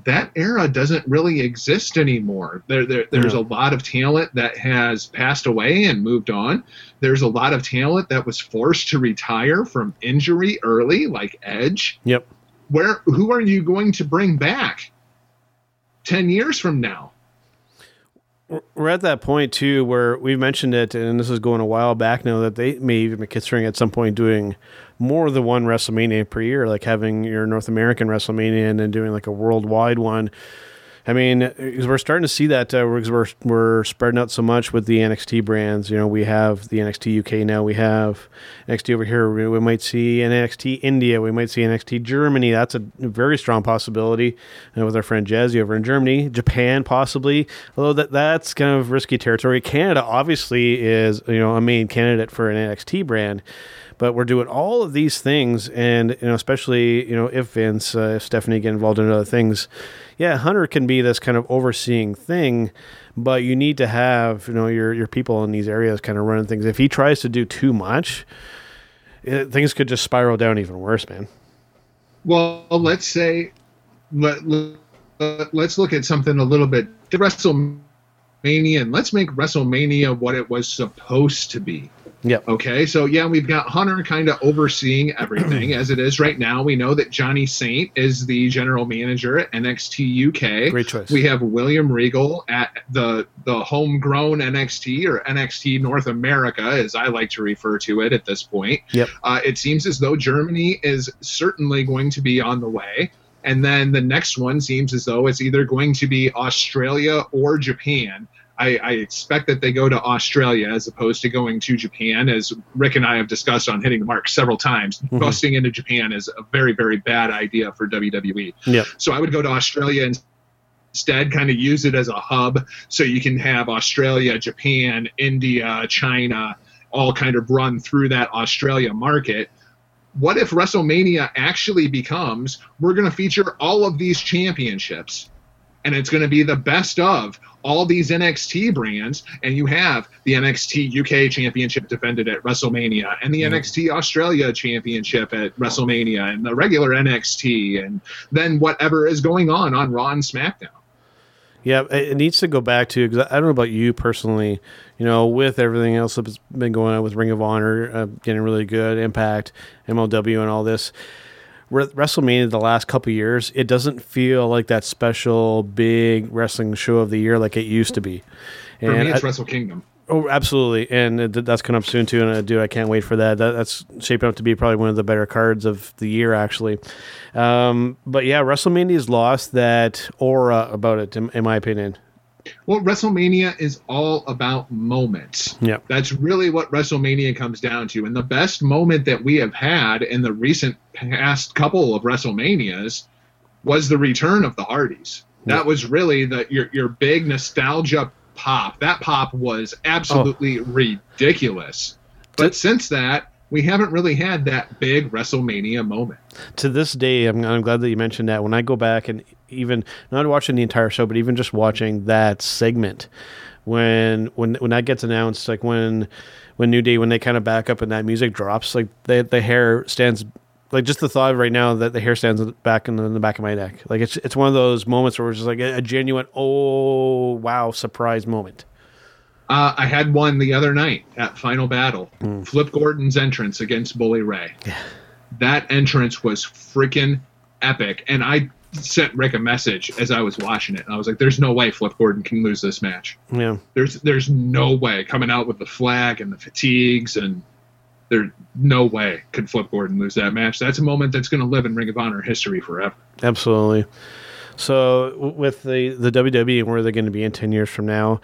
that era doesn't really exist anymore. There, there there's Yeah. a lot of talent that has passed away and moved on. There's a lot of talent that was forced to retire from injury early, like Edge. Yep. Where who are you going to bring back 10 years from now? we're at that point too where we've mentioned it, and this is going a while back now that they may even be considering at some point doing more than one WrestleMania per year, like having your North American WrestleMania and then doing like a worldwide one. I mean, we're starting to see that uh, we're we're spreading out so much with the NXT brands. You know, we have the NXT UK now. We have NXT over here. We, we might see NXT India. We might see NXT Germany. That's a very strong possibility uh, with our friend Jazzy over in Germany. Japan possibly, although that that's kind of risky territory. Canada obviously is you know a main candidate for an NXT brand but we're doing all of these things and you know especially you know if vince uh, if stephanie get involved in other things yeah hunter can be this kind of overseeing thing but you need to have you know your your people in these areas kind of running things if he tries to do too much it, things could just spiral down even worse man Well, let's say let, let let's look at something a little bit WrestleMania and let's make WrestleMania what it was supposed to be. Yep Okay, so yeah, we've got Hunter kind of overseeing everything as it is right now. We know that Johnny Saint is the general manager at NXT UK. Great choice. We have William Regal at the the homegrown NXT or NXT North America, as I like to refer to it at this point. Yep. Uh, it seems as though Germany is certainly going to be on the way. And then the next one seems as though it's either going to be Australia or Japan. I, I expect that they go to Australia as opposed to going to Japan, as Rick and I have discussed on hitting the mark several times. Mm-hmm. Busting into Japan is a very, very bad idea for WWE. yep So I would go to Australia and instead kind of use it as a hub so you can have Australia, Japan, India, China all kind of run through that Australia market. What if WrestleMania actually becomes we're going to feature all of these championships and it's going to be the best of all these NXT brands and you have the NXT UK championship defended at WrestleMania and the NXT Australia championship at WrestleMania and the regular NXT and then whatever is going on on Raw and SmackDown. Yeah, it it needs to go back to because I don't know about you personally. You know, with everything else that's been going on with Ring of Honor uh, getting really good, Impact, MLW, and all this. Re- WrestleMania the last couple of years, it doesn't feel like that special big wrestling show of the year like it used to be. For me, it's I- Wrestle Kingdom. Oh, absolutely, and uh, th- that's coming up soon too. And uh, dude, I can't wait for that. that. That's shaping up to be probably one of the better cards of the year, actually. Um, but yeah, WrestleMania's lost that aura about it, in, in my opinion. Well, WrestleMania is all about moments. Yeah. That's really what WrestleMania comes down to. And the best moment that we have had in the recent past couple of WrestleManias was the return of the Hardys. That was really the your your big nostalgia pop. That pop was absolutely ridiculous. But since that, we haven't really had that big WrestleMania moment. to this day, I'm, I'm glad that you mentioned that. When I go back and even not watching the entire show, but even just watching that segment, when when when that gets announced, like when when New Day when they kind of back up and that music drops, like the the hair stands. Like just the thought right now that the hair stands back in the, in the back of my neck. Like it's it's one of those moments where it's just like a, a genuine oh wow surprise moment. Uh, I had one the other night at Final Battle. Hmm. Flip Gordon's entrance against Bully Ray. That entrance was freaking epic. And I sent Rick a message as I was watching it. And I was like, there's no way Flip Gordon can lose this match. Yeah. There's there's no way coming out with the flag and the fatigues and there's no way could Flip Gordon lose that match. That's a moment that's going to live in Ring of Honor history forever. Absolutely. So with the the WWE and where they're going to be in ten years from now,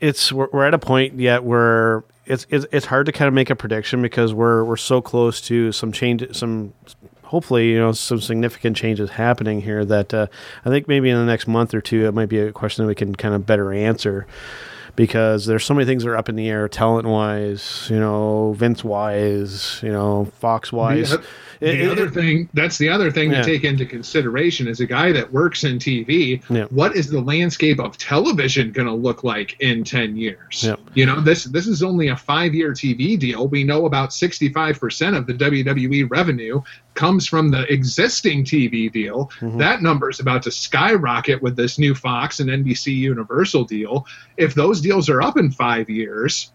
it's we're, we're at a point yet where it's, it's it's hard to kind of make a prediction because we're we're so close to some change some hopefully you know some significant changes happening here that uh, I think maybe in the next month or two it might be a question that we can kind of better answer because there's so many things that are up in the air talent wise you know Vince wise you know Fox wise. The, the other thing, that's the other thing Yeah. to take into consideration as a guy that works in TV. Yeah. What is the landscape of television going to look like in 10 years? Yeah. You know, this this is only a 5-year TV deal. We know about 65% of the WWE revenue comes from the existing TV deal. Mm-hmm. That number is about to skyrocket with this new Fox and NBC Universal deal. If those deals are up in 5 years,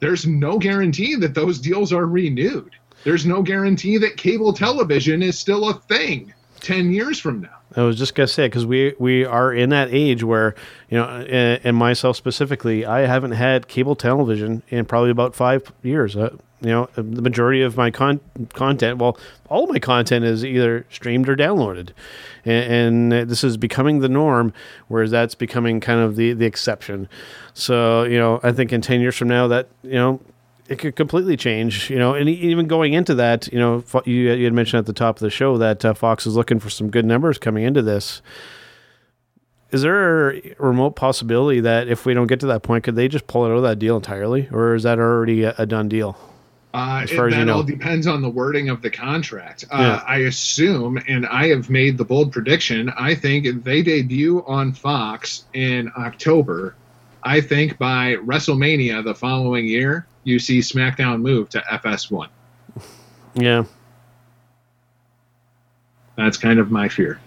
there's no guarantee that those deals are renewed. There's no guarantee that cable television is still a thing 10 years from now. I was just gonna say because we we are in that age where you know, and, and myself specifically, I haven't had cable television in probably about five years. Uh, you know, the majority of my con- content, well, all my content is either streamed or downloaded, and, and this is becoming the norm, whereas that's becoming kind of the the exception. So you know, I think in ten years from now, that you know, it could completely change, you know, and even going into that, you know, you, you had mentioned at the top of the show that uh, Fox is looking for some good numbers coming into this. Is there a remote possibility that if we don't get to that point, could they just pull it out of that deal entirely, or is that already a, a done deal? Uh, As far as that you know. all depends on the wording of the contract. Uh, Yeah. I assume, and I have made the bold prediction, I think if they debut on Fox in October, I think by WrestleMania the following year, you see SmackDown move to FS1. Yeah, That's kind of my fear.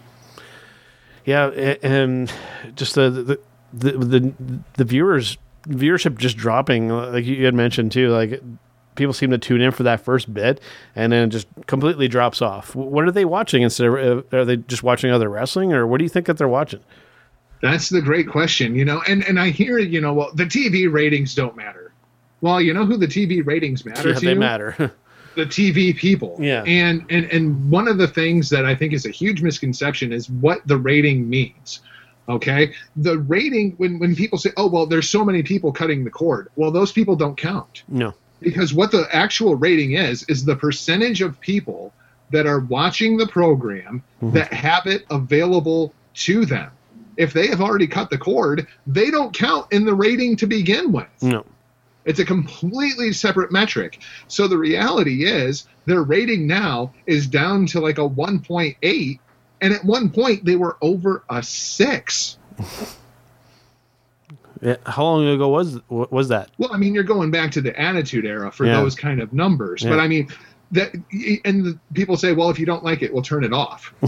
yeah, and just the the the the, the viewers viewership just dropping, like you had mentioned too, like. People seem to tune in for that first bit, and then it just completely drops off. What are they watching instead? Of, uh, are they just watching other wrestling, or what do you think that they're watching? That's the great question, you know. And and I hear, you know, well, the TV ratings don't matter. Well, you know who the TV ratings matter Yeah, to? they matter. the TV people. Yeah. And and and one of the things that I think is a huge misconception is what the rating means. Okay? The rating when when people say, "Oh, well, there's so many people cutting the cord." Well, those people don't count. no. Because what the actual rating is is the percentage of people that are watching the program mm-hmm. that have it available to them. If they have already cut the cord, they don't count in the rating to begin with. No. It's a completely separate metric. So the reality is their rating now is down to like a 1.8 and at one point they were over a 6. Yeah, How long ago was was that? Well, I mean you're going back to the attitude era for Yeah. those kind of numbers. But I mean that and the, people say well if you don't like it we'll turn it off.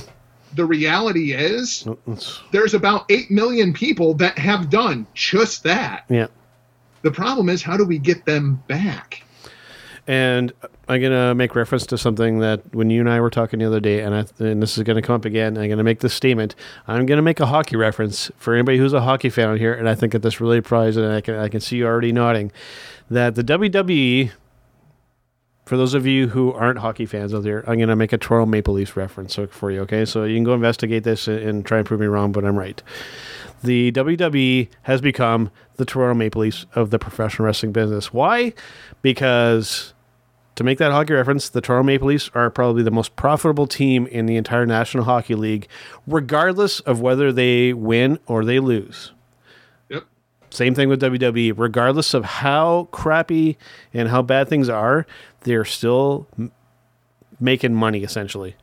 the reality is mm, there's about 8 million people that have done just that. Yeah. The problem is how do we get them back? And I'm gonna make reference to something that when you and I were talking the other day, and I, and this is gonna come up again. I'm gonna make this statement. I'm gonna make a hockey reference for anybody who's a hockey fan out here, and I think that this really applies. And I can I can see you already nodding that the WWE. For those of you who aren't hockey fans out there, I'm gonna make a Toronto Maple Leafs reference for you. Okay, so you can go investigate this and, and try and prove me wrong, but I'm right. The WWE has become the Toronto Maple Leafs of the professional wrestling business. Why? Because to make that hockey reference, the Toronto Maple Leafs are probably the most profitable team in the entire National Hockey League, regardless of whether they win or they lose. Yep. Same thing with WWE. Regardless of how crappy and how bad things are, they're still m- making money essentially.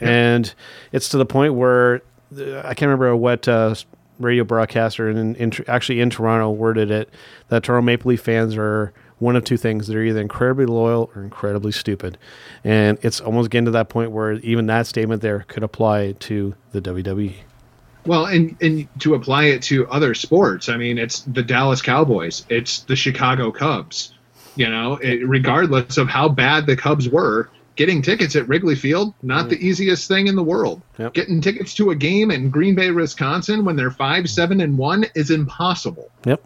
And it's to the point where uh, I can't remember what uh, radio broadcaster in, in actually in Toronto worded it that Toronto Maple Leaf fans are one of two things: they're either incredibly loyal or incredibly stupid. And it's almost getting to that point where even that statement there could apply to the. WWE. Well, and and to apply it to other sports, I mean, it's the Dallas Cowboys, it's the Chicago Cubs. You know, it, regardless of how bad the Cubs were, getting tickets at Wrigley Field not the mm. easiest thing in the world. Yep. Getting tickets to a game in Green Bay, Wisconsin, when they're five, seven, and one, is impossible. Yep.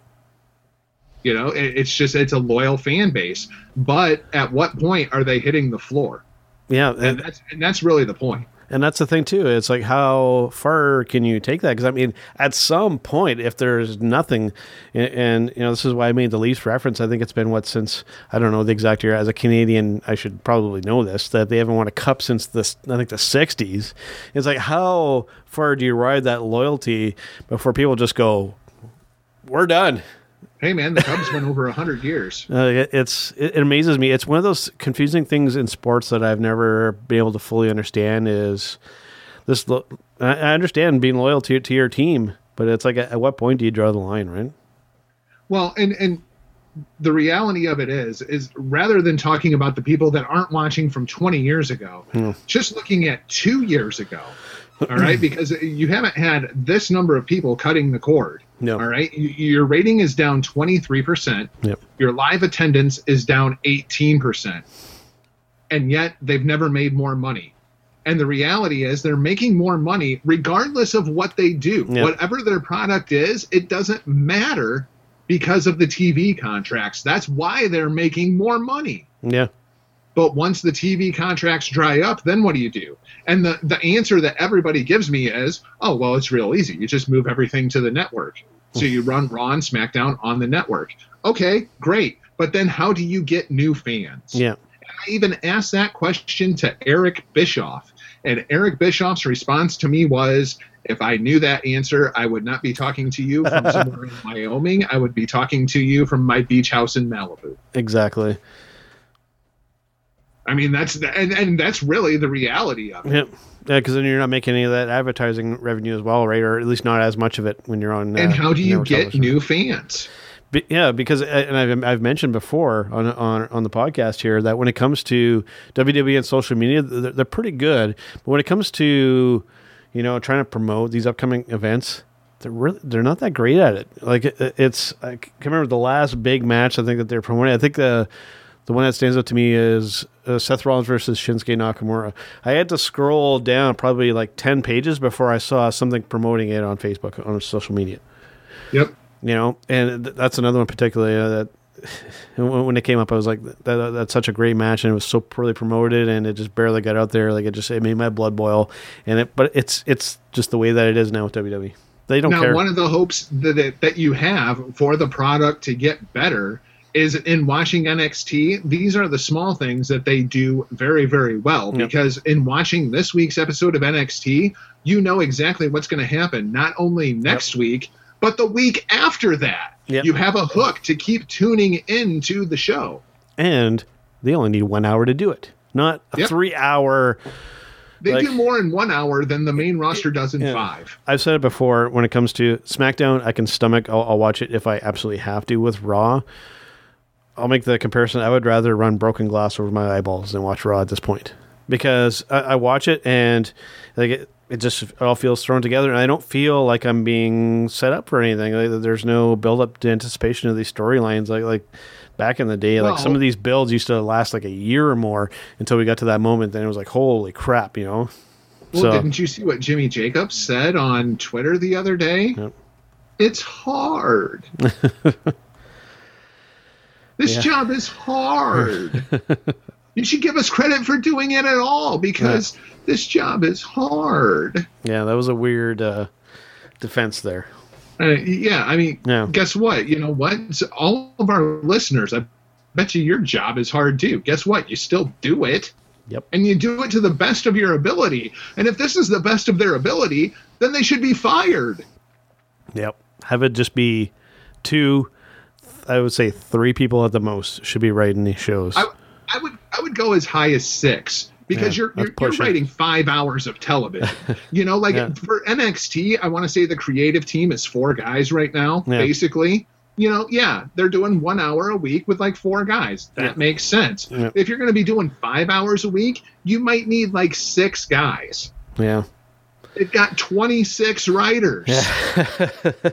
You know, it, it's just it's a loyal fan base. But at what point are they hitting the floor? Yeah, And and, that's and that's really the point. And that's the thing too. It's like how far can you take that? Because I mean, at some point, if there's nothing, and, and you know, this is why I made the Leafs reference. I think it's been what since I don't know the exact year. As a Canadian, I should probably know this that they haven't won a cup since this. I think the '60s. It's like how far do you ride that loyalty before people just go, "We're done." Hey man, the Cubs went over hundred years. Uh, it, it's it, it amazes me. It's one of those confusing things in sports that I've never been able to fully understand. Is this? lo- I I understand being loyal to to your team, but it's like at, at what point do you draw the line, right? Well, and and the reality of it is is rather than talking about the people that aren't watching from 20 years ago, just looking at 2 years ago. All right, because you haven't had this number of people cutting the cord. No. All right, your rating is down 23%. Yep. Your live attendance is down 18%. And yet they've never made more money. And the reality is they're making more money regardless of what they do. Yep. Whatever their product is, it doesn't matter because of the TV contracts. That's why they're making more money. Yeah. But once the TV contracts dry up, then what do you do? And the, the answer that everybody gives me is, oh, well, it's real easy. You just move everything to the network. So you run Raw and SmackDown on the network. Okay, great. But then how do you get new fans? Yeah. And I even asked that question to Eric Bischoff. And Eric Bischoff's response to me was if I knew that answer, I would not be talking to you from somewhere in Wyoming. I would be talking to you from my beach house in Malibu. Exactly. I mean, that's the, and, and that's really the reality of it. Yep. Yeah, because then you're not making any of that advertising revenue as well, right? Or at least not as much of it when you're on. And uh, how do you get television. new fans? Be, yeah, because uh, and I've I've mentioned before on on on the podcast here that when it comes to WWE and social media, they're, they're pretty good. But when it comes to you know trying to promote these upcoming events, they're really they're not that great at it. Like it, it's I can remember the last big match I think that they're promoting. I think the the one that stands out to me is uh, Seth Rollins versus Shinsuke Nakamura. I had to scroll down probably like ten pages before I saw something promoting it on Facebook on social media. Yep. you know and th- that's another one particularly uh, that when it came up i was like that, that's such a great match and it was so poorly promoted and it just barely got out there. Like it just it made my blood boil. And it but it's it's just the way that it is now with wwe they don't now, care. one of the hopes that, that that you have for the product to get better is in watching NXT. These are the small things that they do very, very well. Yep. Because in watching this week's episode of NXT, you know exactly what's going to happen. Not only next week, but the week after that. Yep. You have a hook to keep tuning into the show. and they only need one hour to do it not a Yep. three hour They Like- do more in one hour than the main roster does in Yeah. five. I've said it before. When it comes to SmackDown, I can stomach. I'll, I'll watch it if I absolutely have to. With Raw, I'll make the comparison. I would rather run Broken Glass over my eyeballs than watch Raw at this point because I, I watch it and like it, it just it all feels thrown together, and I don't feel like I'm being set up for anything. Like, there's no build up to anticipation of these storylines. Like like back in the day, like some of these builds used to last like a year or more until we got to that moment. Then it was like, holy crap, you know. Well, so didn't you see what Jimmy Jacobs said on Twitter the other day? Yep. It's hard. this Yeah. job is hard. you should give us credit for doing it at all because this job is hard. yeah, that was a weird uh, defense there. Uh, yeah, I mean, Yeah. guess what? You know what? All of our listeners, I bet you your job is hard too. Guess what? You still do it Yep. and you do it to the best of your ability. And if this is the best of their ability, then they should be fired. Yep. Have it just be two, I would say three people at the most should be writing these shows. I, I would I would go as high as six because Yeah, you're you're, you're writing five hours of television. you know, like Yeah. for NXT, I want to say the creative team is four guys right now, Yeah. basically. You know, yeah, they're doing one hour a week with like four guys. That makes sense. If you're going to be doing five hours a week, you might need like six guys. yeah. They've got 26 writers.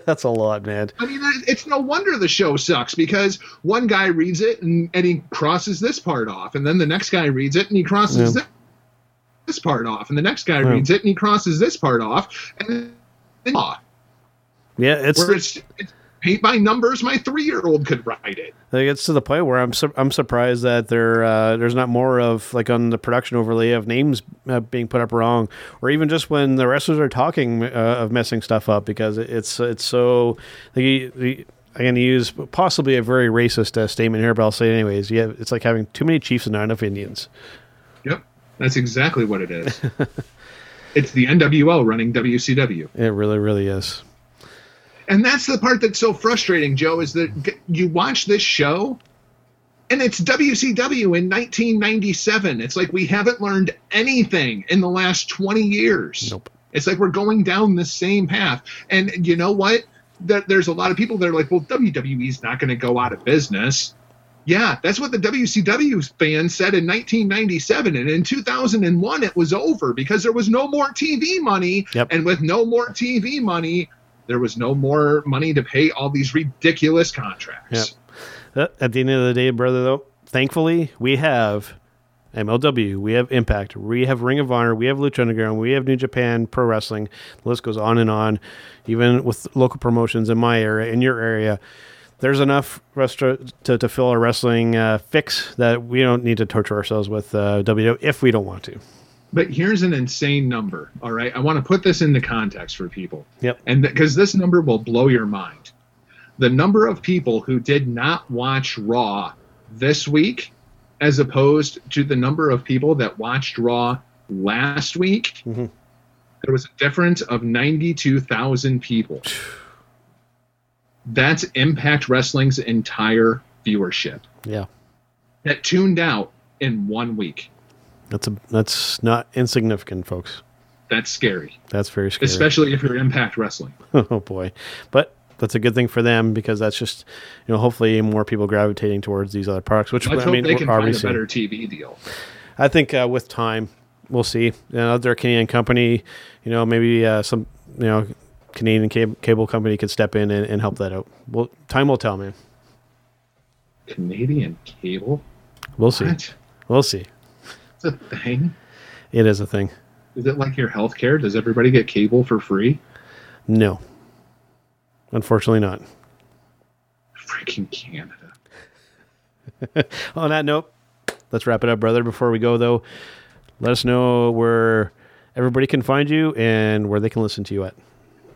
That's a lot, man. I mean, it's no wonder the show sucks because one guy reads it and, and he crosses this part off, and then the next guy reads it and he crosses Yeah. thi- this part off, and the next guy Yeah. reads it and he crosses this part off, and then off. Yeah, it's Where it's, it's paint by numbers. My three-year-old could write it. It gets to the point where I'm su- I'm surprised that there uh, there's not more of like on the production overlay of names uh, being put up wrong, or even just when the wrestlers are talking uh, of messing stuff up because it's it's so. I'm going to use possibly a very racist uh, statement here, but I'll say it anyways. Yeah, it's like having too many chiefs and not enough Indians. Yep, that's exactly what it is. it's the NWO running WCW. It really, really is. And that's the part that's so frustrating, Joe, is that you watch this show and it's WCW in 1997. It's like we haven't learned anything in the last 20 years. Nope. It's like we're going down the same path. And you know what? There, there's a lot of people that are like, well, WWE's not going to go out of business. Yeah, that's what the WCW fans said in 1997. And in 2001, it was over because there was no more TV money. Yep. And with no more TV money, there was no more money to pay all these ridiculous contracts. Uh, At the end of the day, brother, though, thankfully we have MLW, we have Impact, we have Ring of Honor, we have Lucha Underground, we have New Japan Pro Wrestling. The list goes on and on. Even with local promotions in my area, in your area, there's enough restaur- to, to fill our wrestling uh, fix that we don't need to torture ourselves with uh, WWE if we don't want to. But here's an insane number. All right. I want to put this into context for people. Yep. And because this number will blow your mind. The number of people who did not watch Raw this week, as opposed to the number of people that watched Raw last week, Mhm. there was a difference of 92,000 people. That's Impact Wrestling's entire viewership Yeah, that tuned out in one week. That's a that's not insignificant, folks. That's scary, That's very scary. especially if you're Impact Wrestling. oh boy but that's a good thing for them because that's just you know hopefully more people gravitating towards these other products which Let's i mean they can find a better TV deal. i think uh, with time we'll see another canadian company you know maybe uh, some you know canadian cable, cable company could step in and, and help that out well time will tell man Canadian cable? we'll see What? we'll see It's a thing. it is a thing Is it like your health care? Does everybody get cable for free? no unfortunately not Freaking Canada. On that note, let's wrap it up, brother. Before we go, though, let us know where everybody can find you and where they can listen to you at.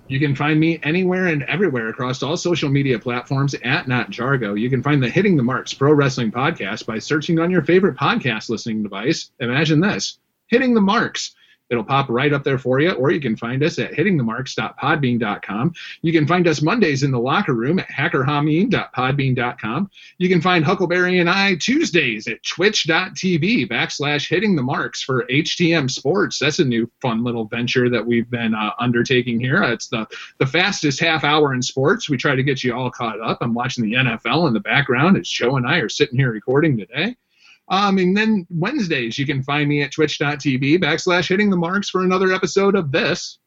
You can find me anywhere and everywhere across all social media platforms at Not Jargo. You can find the Hitting the Marks Pro Wrestling Podcast by searching on your favorite podcast listening device. Imagine this Hitting the Marks. It'll pop right up there for you, or you can find us at hittingthemarks.podbean.com. You can find us Mondays in the locker room at hackerhameen.podbean.com. You can find Huckleberry and I Tuesdays at twitch.tv backslash hitting the marks for HTM Sports. That's a new fun little venture that we've been uh, undertaking here. It's the, the fastest half hour in sports. We try to get you all caught up. I'm watching the NFL in the background as Joe and I are sitting here recording today. Um, and then Wednesdays, you can find me at twitch.tv backslash hitting the marks for another episode of this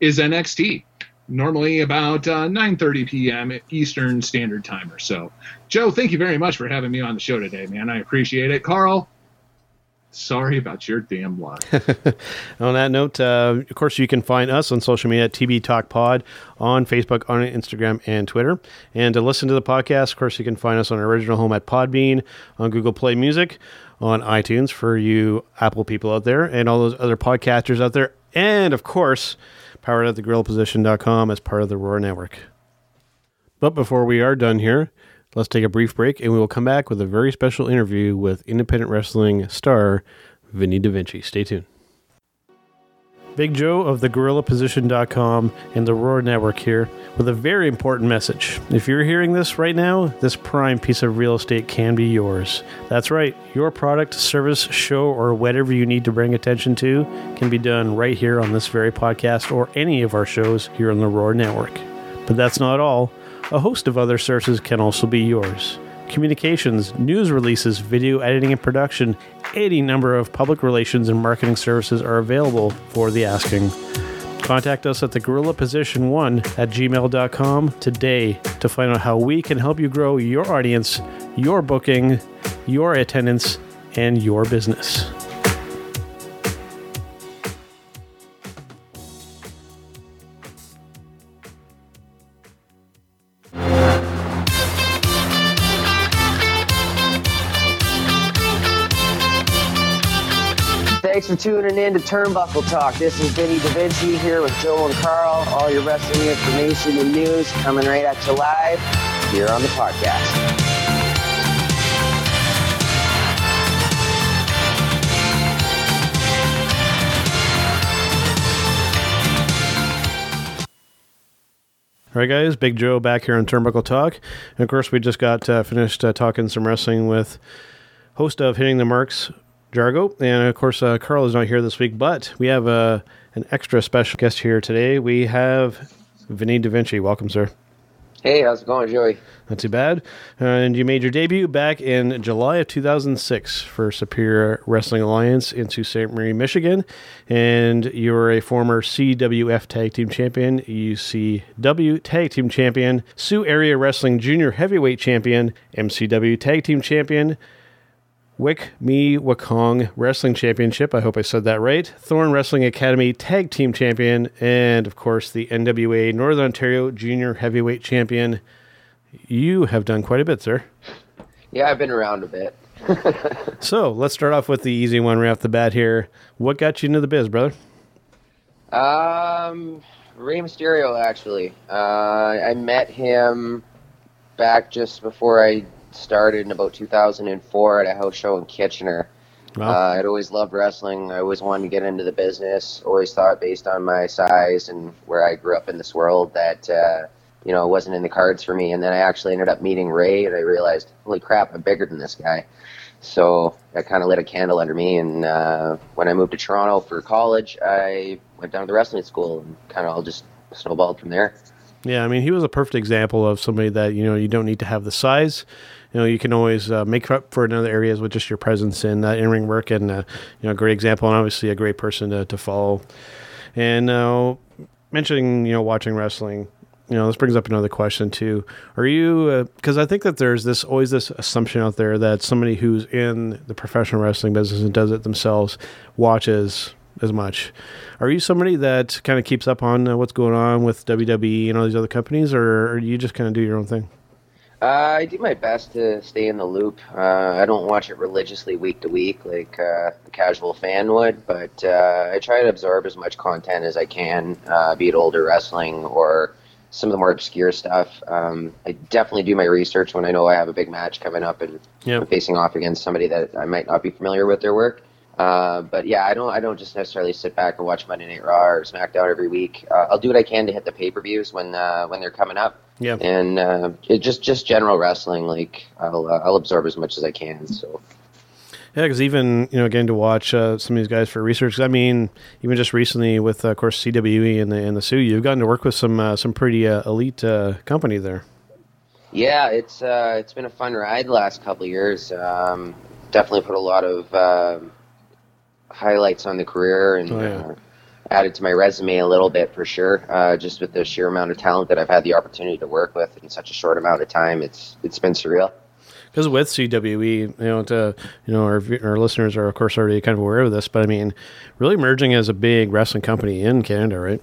is NXT. Normally about uh, 9.30 p.m. Eastern Standard Time or so. Joe, thank you very much for having me on the show today, man. I appreciate it. Karl, sorry about your damn luck. On that note, uh, of course, you can find us on social media at TB Talk Pod on Facebook, on Instagram, and Twitter. And to listen to the podcast, of course, you can find us on our original home at Podbean, on Google Play Music, on iTunes for you Apple people out there, and all those other podcasters out there. And of course, powered at thegorillaposition.com as part of the Roar Network. But before we are done here, Let's take a brief break and we will come back with a very special interview with independent wrestling star Vinnie DaVinci. Stay tuned. Big Joe of the thegorillaposition.com and the Roar Network here with a very important message. If you're hearing this right now, this prime piece of real estate can be yours. That's right, your product, service, show, or whatever you need to bring attention to can be done right here on this very podcast or any of our shows here on the Roar Network. But that's not all. A host of other services can also be yours communications, news releases, video editing and production, any number of public relations and marketing services are available for the asking. Contact us at the gorilla position one at gmail.com today to find out how we can help you grow your audience, your booking, your attendance, and your business. For tuning in to Turnbuckle Talk. This is Vinnie DaVinci here with Joe and Karl. All your wrestling information and news coming right at you live here on the podcast. All right, guys, Big Joe back here on Turnbuckle Talk. And of course, we just got uh, finished uh, talking some wrestling with host of Hitting the Marks, Jargo. And of course, uh, Karl is not here this week, but we have uh, an extra special guest here today. We have Vinnie DaVinci. Welcome, sir. Hey, how's it going, Joey? Not too bad. Uh, and you made your debut back in July of 2006 for Superior Wrestling Alliance in Sault Ste. Marie, Michigan. And you were a former CWF Tag Team Champion, UCW Tag Team Champion, Sioux Area Wrestling Junior Heavyweight Champion, MCW Tag Team Champion, Wick Me Wakong Wrestling Championship. I hope I said that right. Thorn Wrestling Academy Tag Team Champion, and of course the NWA Northern Ontario Junior Heavyweight Champion. You have done quite a bit, sir. Yeah, I've been around a bit. So let's start off with the easy one right off the bat here. What got you into the biz, brother? Um, Rey Mysterio, actually. Uh, I met him back just before I started in about 2004 at a house show in Kitchener. Wow. Uh, I'd always loved wrestling. I always wanted to get into the business. Always thought, based on my size and where I grew up in this world, that uh, you know it wasn't in the cards for me. And then I actually ended up meeting Ray, and I realized, holy crap, I'm bigger than this guy. So that kind of lit a candle under me. And uh, when I moved to Toronto for college, I went down to the wrestling school, and kind of all just snowballed from there. Yeah, I mean, he was a perfect example of somebody that you know you don't need to have the size. You know, you can always uh, make up for in other areas with just your presence and uh, in ring work, and uh, you know, a great example, and obviously a great person to, to follow. And uh, mentioning you know watching wrestling, you know, this brings up another question too. Are you because I think that there's this always this assumption out there that somebody who's in the professional wrestling business and does it themselves watches as much. Are you somebody that kind of keeps up on uh, what's going on with WWE and all these other companies, or, do you just kind of do your own thing? Uh, I do my best to stay in the loop. Uh, I don't watch it religiously week to week like uh, the casual fan would, but uh, I try to absorb as much content as I can, uh, be it older wrestling or some of the more obscure stuff. Um, I definitely do my research when I know I have a big match coming up and Yeah. I'm facing off against somebody that I might not be familiar with their work. Uh, but yeah, I don't. I don't just necessarily sit back and watch Monday Night Raw or SmackDown every week. Uh, I'll do what I can to hit the pay per views when uh, when they're coming up Yeah. and uh, it just just general wrestling. Like I'll uh, I'll absorb as much as I can. So Yeah, because even you know, getting to watch uh, some of these guys for research. I mean, even just recently with, uh, of course, CWE and the and the Sioux, you've gotten to work with some uh, some pretty uh, elite uh, company there. yeah, it's uh, it's been a fun ride the last couple of years. Um, definitely put a lot of um highlights on the career and. Oh, yeah. uh, Added to my resume a little bit for sure, uh, just with the sheer amount of talent that I've had the opportunity to work with in such a short amount of time. It's it's been surreal. Because with CWE, you know, to you know, our our listeners are of course already kind of aware of this, but I mean, really merging as a big wrestling company in Canada, right?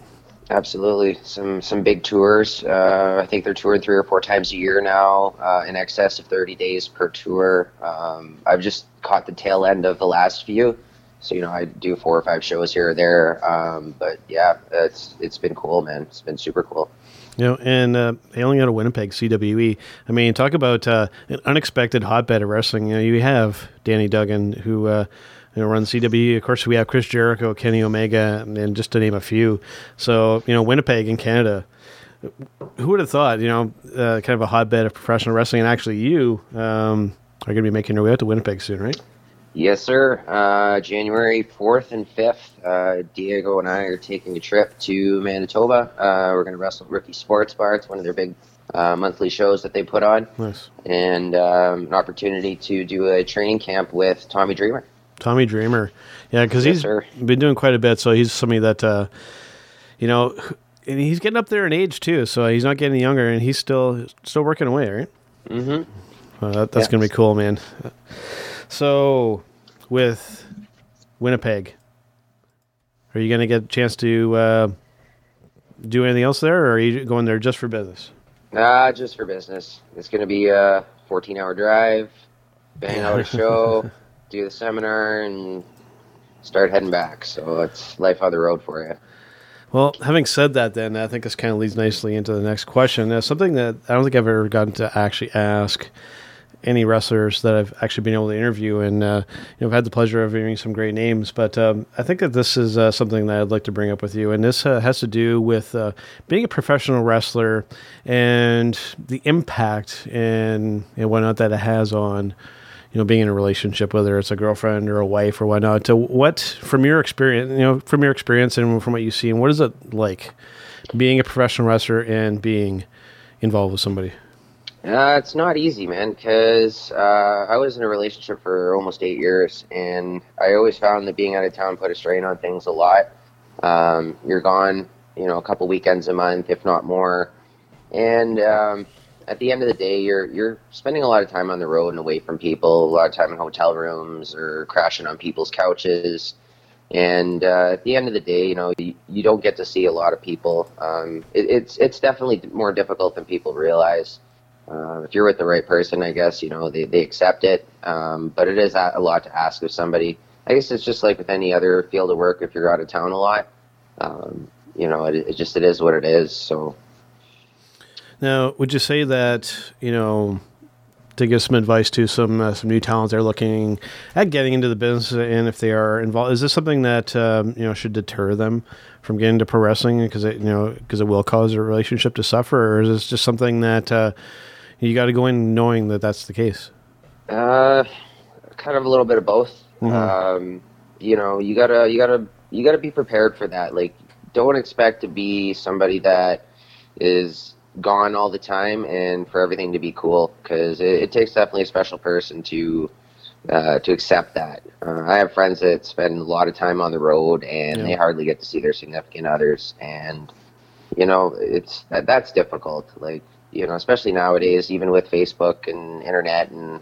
Absolutely, some some big tours. Uh, I think they're touring three or four times a year now, uh, in excess of thirty days per tour. Um, I've just caught the tail end of the last few, So you know, I do four or five shows here or there. Um, but yeah, it's it's been cool, man. It's been super cool. You know, and uh, hailing out of Winnipeg, CWE. I mean, talk about uh, an unexpected hotbed of wrestling. You know, you have Danny Duggan, who uh, you know runs CWE. Of course, we have Chris Jericho, Kenny Omega, and just to name a few. So, you know, Winnipeg in Canada. Who would have thought? You know, uh, kind of a hotbed of professional wrestling, and actually, you um, are going to be making your way out to Winnipeg soon, right? Yes, sir. Uh, January 4th and 5th, uh, Diego and I are taking a trip to Manitoba. Uh, we're going to wrestle Rookie Sports Bar. It's one of their big uh, monthly shows that they put on. Nice. And um, an opportunity to do a training camp with Tommy Dreamer. Tommy Dreamer. Yeah, because Yes, he's sir. been doing quite a bit. So he's somebody that, uh, you know, and he's getting up there in age too. So he's not getting younger, and he's still still working away, right? Mm-hmm. Uh, that, that's Yeah. gonna be cool, man. So with Winnipeg, are you gonna get a chance to uh, do anything else there, or are you going there just for business? Nah, just for business. It's going to be a 14 hour drive, bang out a show, do the seminar, and start heading back. So it's life on the road for you. Well, having said that, then I think this kind of leads nicely into the next question. Uh, something that I don't think I've ever gotten to actually ask any wrestlers that I've actually been able to interview, and uh, you know, I've had the pleasure of hearing some great names. But um, I think that this is uh, something that I'd like to bring up with you, and this uh, has to do with uh, being a professional wrestler and the impact and and whatnot that it has on you know, being in a relationship, whether it's a girlfriend or a wife or whatnot. To what, from your experience, you know, from your experience and from what you see, and what is it like being a professional wrestler and being involved with somebody? Uh, it's not easy, man, because uh, I was in a relationship for almost eight years, and I always found that being out of town put a strain on things a lot. Um, you're gone, you know, a couple weekends a month, if not more, and um, at the end of the day, you're you're spending a lot of time on the road and away from people, a lot of time in hotel rooms or crashing on people's couches. And uh, at the end of the day, you know, you, you don't get to see a lot of people. Um, it, it's it's definitely more difficult than people realize. Uh, if you're with the right person, I guess you know they, they accept it. Um, but it is a lot to ask of somebody. I guess it's just like with any other field of work. If you're out of town a lot, um, you know, it, it just it is what it is. So Now, would you say that you know to give some advice to some uh, some new talents they're looking at getting into the business, and if they are involved, is this something that um, you know should deter them from getting into pro wrestling because it you know because it will cause a relationship to suffer, or is this just something that uh, you got to go in knowing that that's the case? Uh, kind of a little bit of both. Mhm. Um, you know, you gotta, you gotta, you gotta be prepared for that. Like, don't expect to be somebody that is gone all the time and for everything to be cool, because it, it takes definitely a special person to uh, to accept that. Uh, I have friends that spend a lot of time on the road and Yeah. they hardly get to see their significant others, and you know, it's that, that's difficult. Like, you know, especially nowadays, even with Facebook and internet and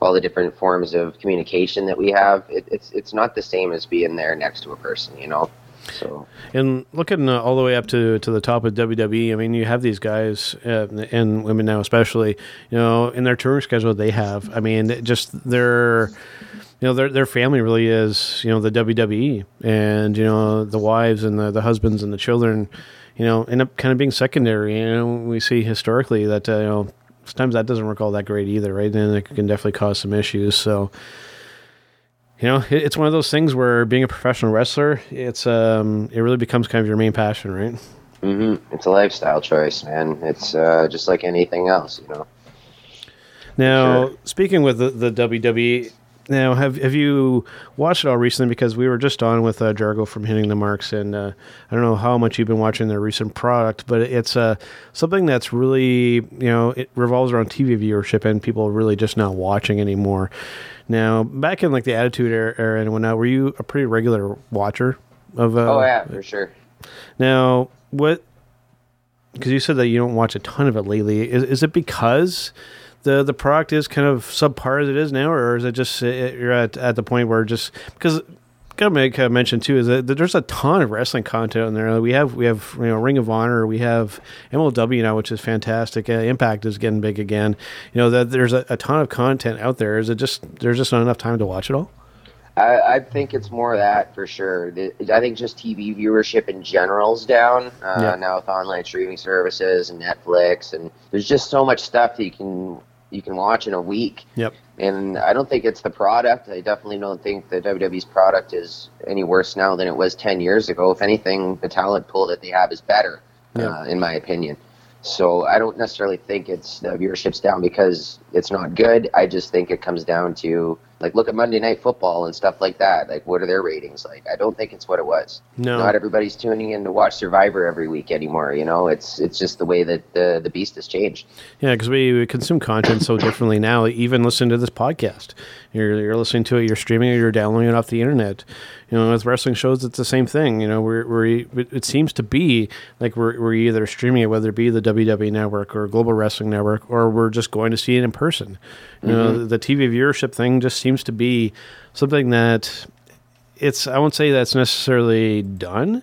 all the different forms of communication that we have, it, it's it's not the same as being there next to a person, you know. So And looking uh, all the way up to, to the top of WWE, I mean, you have these guys uh, and women now, especially, you know, in their touring schedule they have. I mean, just their, you know, their their family really is, you know, the WWE, and you know, the wives and the, the husbands and the children, you know, end up kind of being secondary. You know, we see historically that uh, you know sometimes that doesn't work all that great either, right? And it can definitely cause some issues. So you know, it, it's one of those things where being a professional wrestler, it's um, it really becomes kind of your main passion, right? Mm-hmm. it's a lifestyle choice, man. It's uh, just like anything else, you know. Now, Sure. speaking with the, the WWE, now have have you watched it all recently? Because we were just on with uh, Jargo from Hitting the Marks, and uh, I don't know how much you've been watching their recent product, but it's uh, something that's really you know it revolves around TV viewership, and people really just not watching anymore. Now, back in like the Attitude era, era and whatnot, were you a pretty regular watcher of? Uh, oh yeah, for sure. Now, what? Because you said that you don't watch a ton of it lately. Is, is it because the the product is kind of subpar as it is now, or is it just uh, you're at at the point where just because? Gotta make a mention too is that there's a ton of wrestling content on there. We have we have you know Ring of Honor, we have MLW now, which is fantastic. Uh, Impact is getting big again. You know that there's a, a ton of content out there. Is it just there's just not enough time to watch it all? I, I think it's more of that for sure. I think just TV viewership in general is down uh, Yeah. now with online streaming services and Netflix, and there's just so much stuff that you can you can watch in a week. Yep. And I don't think it's the product. I definitely don't think the WWE's product is any worse now than it was 10 years ago. If anything, the talent pool that they have is better, Yeah. uh, in my opinion. So I don't necessarily think it's the viewership's down because it's not good. I just think it comes down to like look at Monday Night Football and stuff like that. Like what are their ratings like? I don't think it's what it was. No. Not everybody's tuning in to watch Survivor every week anymore. You know, it's it's just the way that the the beast has changed. Yeah, because we, we consume content so differently now. Even listening to this podcast, you're you're listening to it, you're streaming it, you're downloading it off the internet. You know, with wrestling shows, it's the same thing. You know, we're, we're it seems to be like we're we're either streaming it, whether it be the WWE Network or Global Wrestling Network, or we're just going to see it in person. You know, the TV viewership thing just seems to be something that it's I won't say that's necessarily done,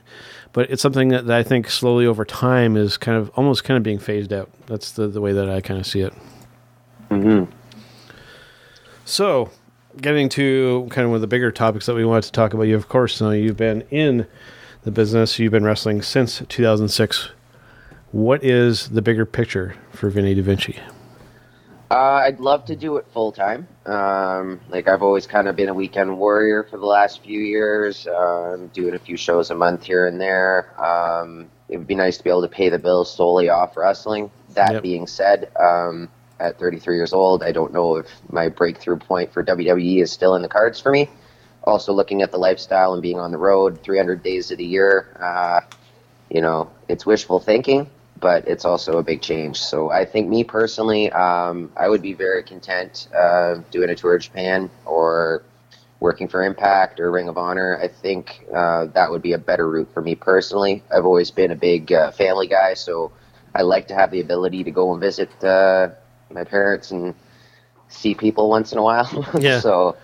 but it's something that, that I think slowly over time is kind of almost kind of being phased out. That's the, the way that I kind of see it. Mm-hmm. So, getting to kind of one of the bigger topics that we wanted to talk about, you of course know you've been in the business, you've been wrestling since 2006. What is the bigger picture for Vinnie DaVinci? Uh, I'd love to do it full time. Um, like I've always kind of been a weekend warrior for the last few years, um, doing a few shows a month here and there. Um, it would be nice to be able to pay the bills solely off wrestling. That Yep. being said, um, at 33 years old, I don't know if my breakthrough point for WWE is still in the cards for me. Also, looking at the lifestyle and being on the road 300 days of the year, uh, you know, it's wishful thinking, but it's also a big change. So I think me personally, um, I would be very content uh, doing a tour of Japan or working for Impact or Ring of Honor. I think uh, that would be a better route for me personally. I've always been a big uh, family guy, so I like to have the ability to go and visit uh, my parents and see people once in a while. Yeah. so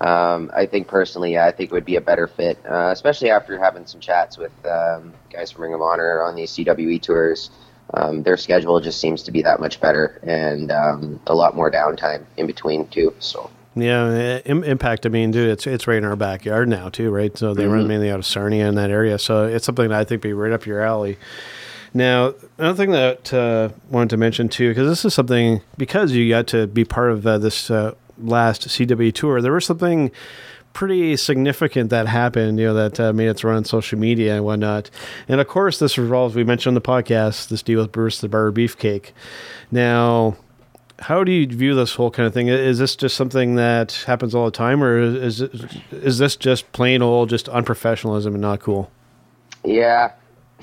um, I think personally, yeah, I think it would be a better fit, uh, especially after having some chats with um, guys from Ring of Honor on these CWE tours. Um, their schedule just seems to be that much better and um, a lot more downtime in between too. So Yeah, Impact. I mean, dude, it's it's right in our backyard now too, right? So they run mainly out of Sarnia in that area. So it's something that I think be right up your alley. Now, another thing that uh, wanted to mention too, because this is something because you got to be part of uh, this uh, last CW tour, there was something pretty significant that happened, you know, that uh, made its run on social media and whatnot. And of course, this revolves, we mentioned on the podcast, this deal with Brutus the Barber Beefcake. Now, how do you view this whole kind of thing? Is this just something that happens all the time, or is is this just plain old just unprofessionalism and not cool? yeah,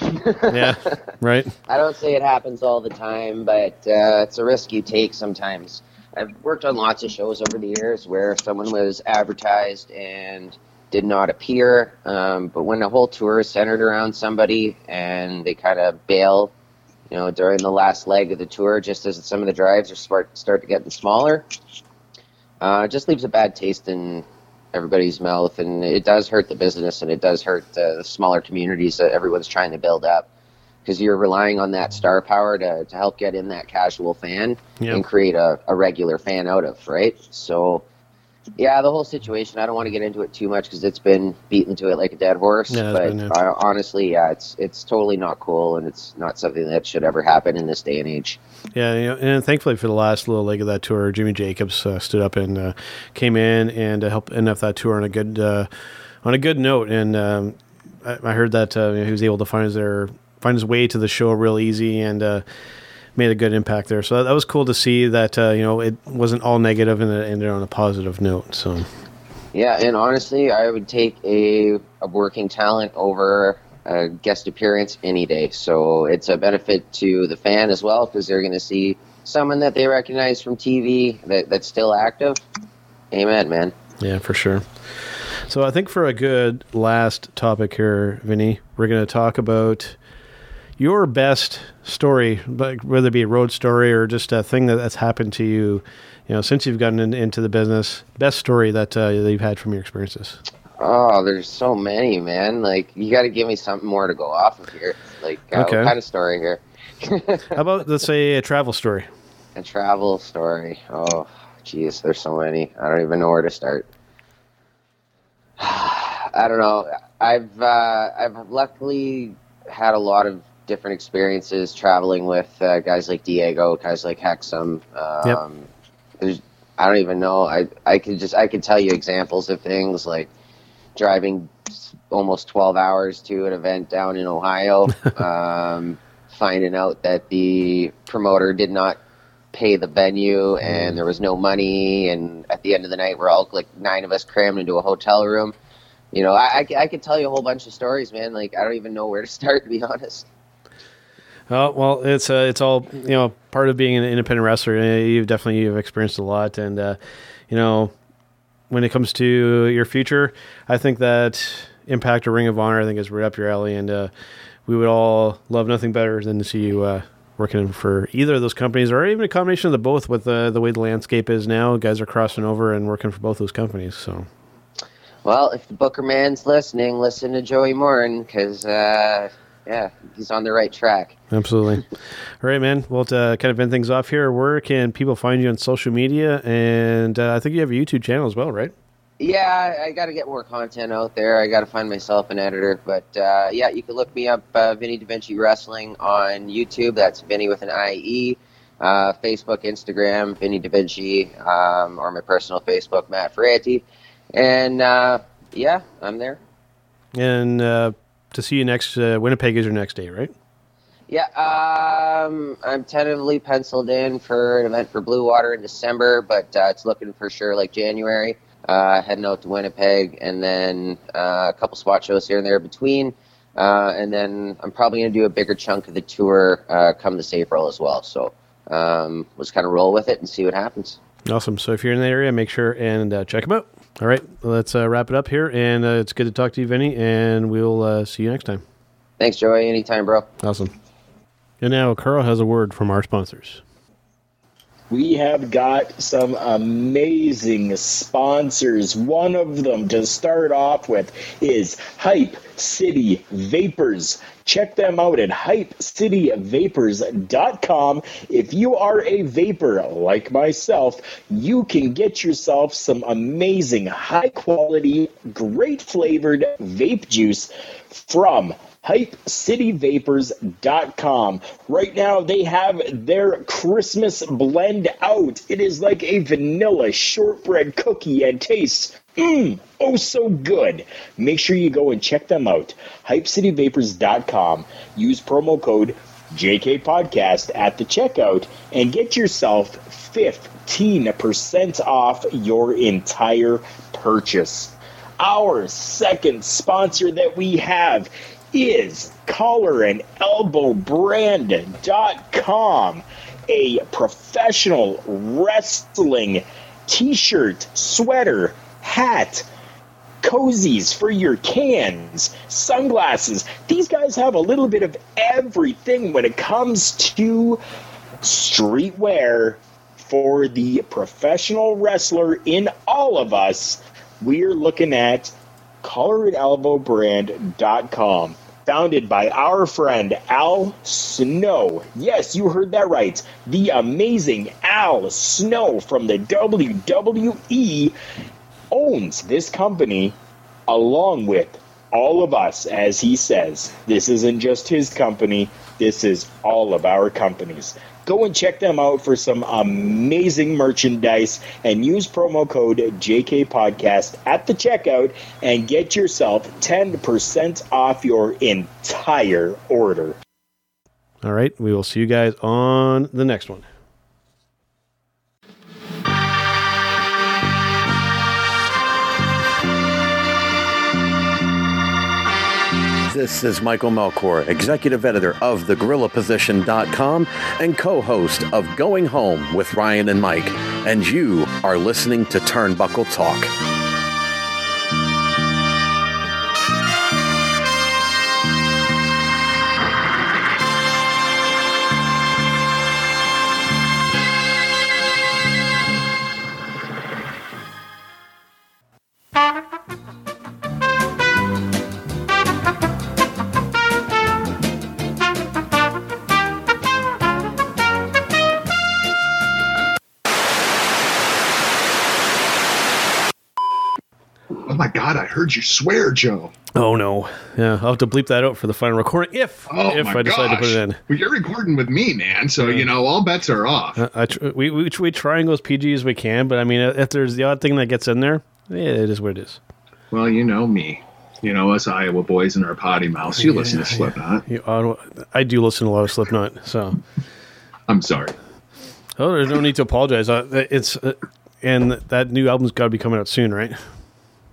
Yeah, right. I don't say it happens all the time, but uh, it's a risk you take sometimes. I've worked on lots of shows over the years where someone was advertised and did not appear. Um, but when the whole tour is centered around somebody and they kind of bail, you know, during the last leg of the tour, just as some of the drives are start start to get smaller, uh, it just leaves a bad taste in everybody's mouth, and it does hurt the business, and it does hurt the smaller communities that everyone's trying to build up because you're relying on that star power to, to help get in that casual fan Yeah. and create a, a regular fan out of, right? So, yeah, the whole situation, I don't want to get into it too much because it's been beaten to it like a dead horse. Yeah, but been, uh, honestly, yeah, it's it's totally not cool and it's not something that should ever happen in this day and age. Yeah, you know, and thankfully for the last little leg of that tour, Jimmy Jacobs uh, stood up and uh, came in and uh, helped end up that tour on a good uh, on a good note. And um, I, I heard that uh, he was able to find his their find his way to the show real easy and uh, made a good impact there. So that, was cool to see that uh, you know it wasn't all negative and it ended on a positive note. So Yeah, and honestly, I would take a, a working talent over a guest appearance any day. So it's a benefit to the fan as well because they're going to see someone that they recognize from TV that, that's still active. Amen, man. Yeah, for sure. So I think for a good last topic here, Vinnie, we're going to talk about your best story, like whether it be a road story or just a thing that, that's happened to you, you know, since you've gotten in, into the business. Best story that, uh, that you've had from your experiences. Oh, there's so many, man. Like, you got to give me something more to go off of here. Like, uh, Okay. what kind of story here? How about let's say a travel story? a travel story. Oh, jeez, there's so many. I don't even know where to start. I don't know. I've uh, I've luckily had a lot of different experiences traveling with uh, guys like Diego, guys like Hexum. Um, There's I don't even know. I I could just I could tell you examples of things like driving almost 12 hours to an event down in Ohio, um, finding out that the promoter did not pay the venue and there was no money, and at the end of the night we're all like nine of us crammed into a hotel room. You know, I, I, I could tell you a whole bunch of stories, man. Like I don't even know where to start, to be honest. Oh well, it's uh, it's all you know part of being an independent wrestler. You've definitely you've experienced a lot, and uh, you know when it comes to your future, I think that Impact or Ring of Honor, I think is right up your alley, and uh, we would all love nothing better than to see you uh, working for either of those companies, or even a combination of the both. With uh, the way the landscape is now, guys are crossing over and working for both those companies. So Well, if the Booker man's listening, listen to Joey Morin because uh, yeah, he's on the right track. Absolutely. All right, man. Well, to kind of end things off here, where can people find you on social media? And uh, I think you have a YouTube channel as well, right? Yeah, I, I got to get more content out there. I got to find myself an editor. But uh, yeah, you can look me up, uh, Vinnie DaVinci Wrestling on YouTube. That's Vinnie with an IE. Uh, Facebook, Instagram, Vinnie DaVinci, um, or my personal Facebook, Matt Ferretti. And uh, yeah, I'm there. And uh, to see you next, uh, Winnipeg is your next day, right? Yeah, um, I'm tentatively penciled in for an event for Blue Water in December, but uh, it's looking for sure like January. Uh, heading out to Winnipeg, and then uh, a couple spot shows here and there between. Uh, and then I'm probably going to do a bigger chunk of the tour uh, come this April as well. So um, let's kind of roll with it and see what happens. Awesome. So if you're in the area, make sure and uh, check them out. All right, let's uh, wrap it up here. And uh, it's good to talk to you, Vinnie, and we'll uh, see you next time. Thanks, Joey. Anytime, bro. Awesome. And now Karl has a word from our sponsors. We have got some amazing sponsors. One of them to start off with is Hype City Vapors. Check them out at hypecityvapors.com. If you are a vapor like myself, you can get yourself some amazing, high quality, great flavored vape juice from hypecityvapors.com. Right now, they have their Christmas blend out. It is like a vanilla shortbread cookie and tastes mmm, oh so good. Make sure you go and check them out. hypecityvapors.com. Use promo code JK Podcast at the checkout and get yourself 15% off your entire purchase. Our second sponsor that we have is collar and elbow brand.com, a professional wrestling t shirt, sweater, hat, cozies for your cans, sunglasses. These guys have a little bit of everything when it comes to streetwear for the professional wrestler in all of us. We're looking at collarandelbowbrand.com founded by our friend Al Snow. Yes, you heard that right. The amazing Al Snow from the WWE owns this company along with all of us, as he says. This isn't just his company, this is all of our companies. Go and check them out for some amazing merchandise and use promo code JK Podcast at the checkout and get yourself 10% off your entire order. All right, we will see you guys on the next one. This is Michael Melchor, executive editor of thegorillaposition.com and co host of Going Home with Ryan and Mike. And you are listening to Turnbuckle Talk. Heard you swear, Joe. Oh no. Yeah, I'll have to bleep that out for the final recording if Oh if I decide to put it in. Well, you're recording with me, man. So you know all bets are off. Uh, I tr- we, we we try and go as PG as we can, but I mean, if there's the odd thing that gets in there, yeah, it is what it is. Well, you know me. You know us Iowa boys and our potty mouths. You listen to Slipknot. You, I, I do listen to a lot of Slipknot, so I'm sorry. oh, there's no need to apologize. Uh, it's uh, and that new album's got to be coming out soon, right?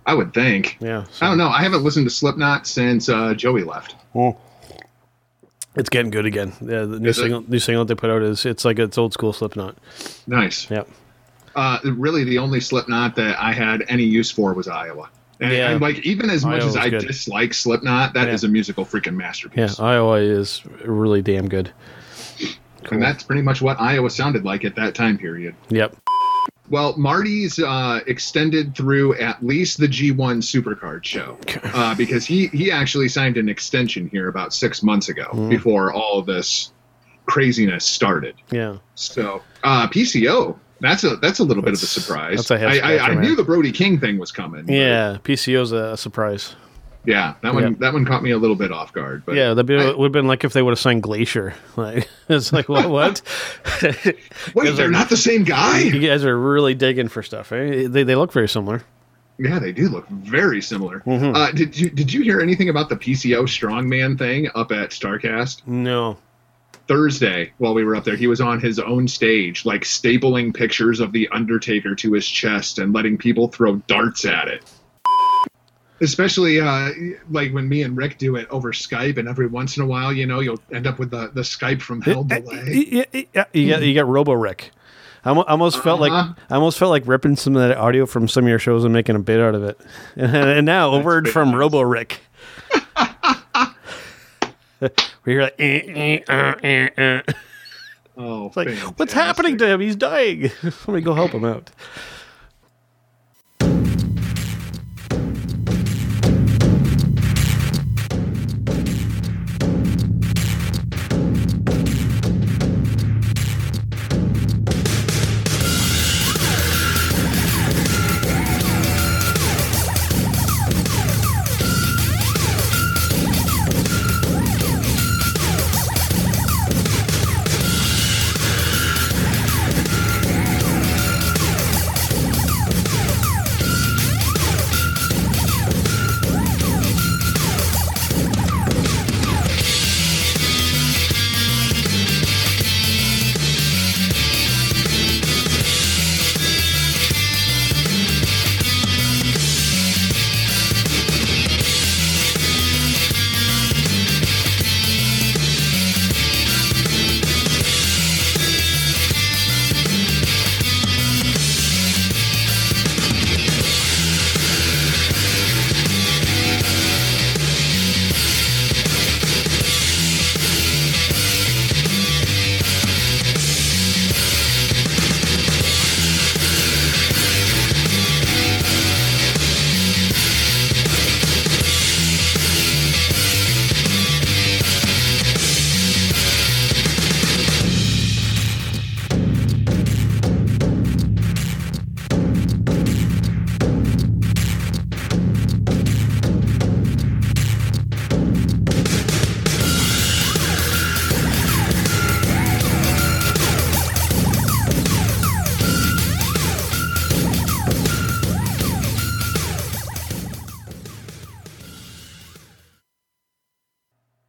I would think. Yeah, I don't know. I haven't listened to Slipknot since uh, Joey left. it's getting good again. Yeah, the new Is it? single new single they put out is it's like it's old school Slipknot. Nice. Yep. Uh, really, the only Slipknot that I had any use for was Iowa. And, Yeah. and, like even as much Iowa's as I good. dislike Slipknot, that is Yeah. a musical freaking masterpiece. Yeah, masterpiece. Iowa is really damn good. And that's pretty much what Iowa sounded like at that time period. Yep. Well, Marty's uh, extended through at least the G1 Supercard show uh, because he he actually signed an extension here about six months ago Hmm. before all this craziness started. Yeah. So uh, PCO, that's a that's a little bit of a surprise. that's a I, I, I knew the Brody King thing was coming. Yeah, PCO's a surprise. Yeah, that one Yeah. that one caught me a little bit off guard. But Yeah, that would have been like if they would have signed Glacier. Like it's like what? what? wait, they're not the same guy. you guys are really digging for stuff. Eh? They they look very similar. Yeah, they do look very similar. Mm-hmm. Uh, did you did you hear anything about the PCO strongman thing up at Starcast? No. Thursday while we were up there, he was on his own stage, like stapling pictures of the Undertaker to his chest and letting people throw darts at it. Especially uh, like when me and Rick do it over Skype, and every once in a while, you know, you'll end up with the, the Skype from hell delay. You, you, you got you got Robo Rick. I almost felt like Uh-huh. I almost felt like ripping some of that audio from some of your shows and making a bit out of it. And, now a word from Robo Rick. Where you're like, eh, eh, eh, eh. Oh, It's like, what's happening to him? He's dying. Let me go help him out.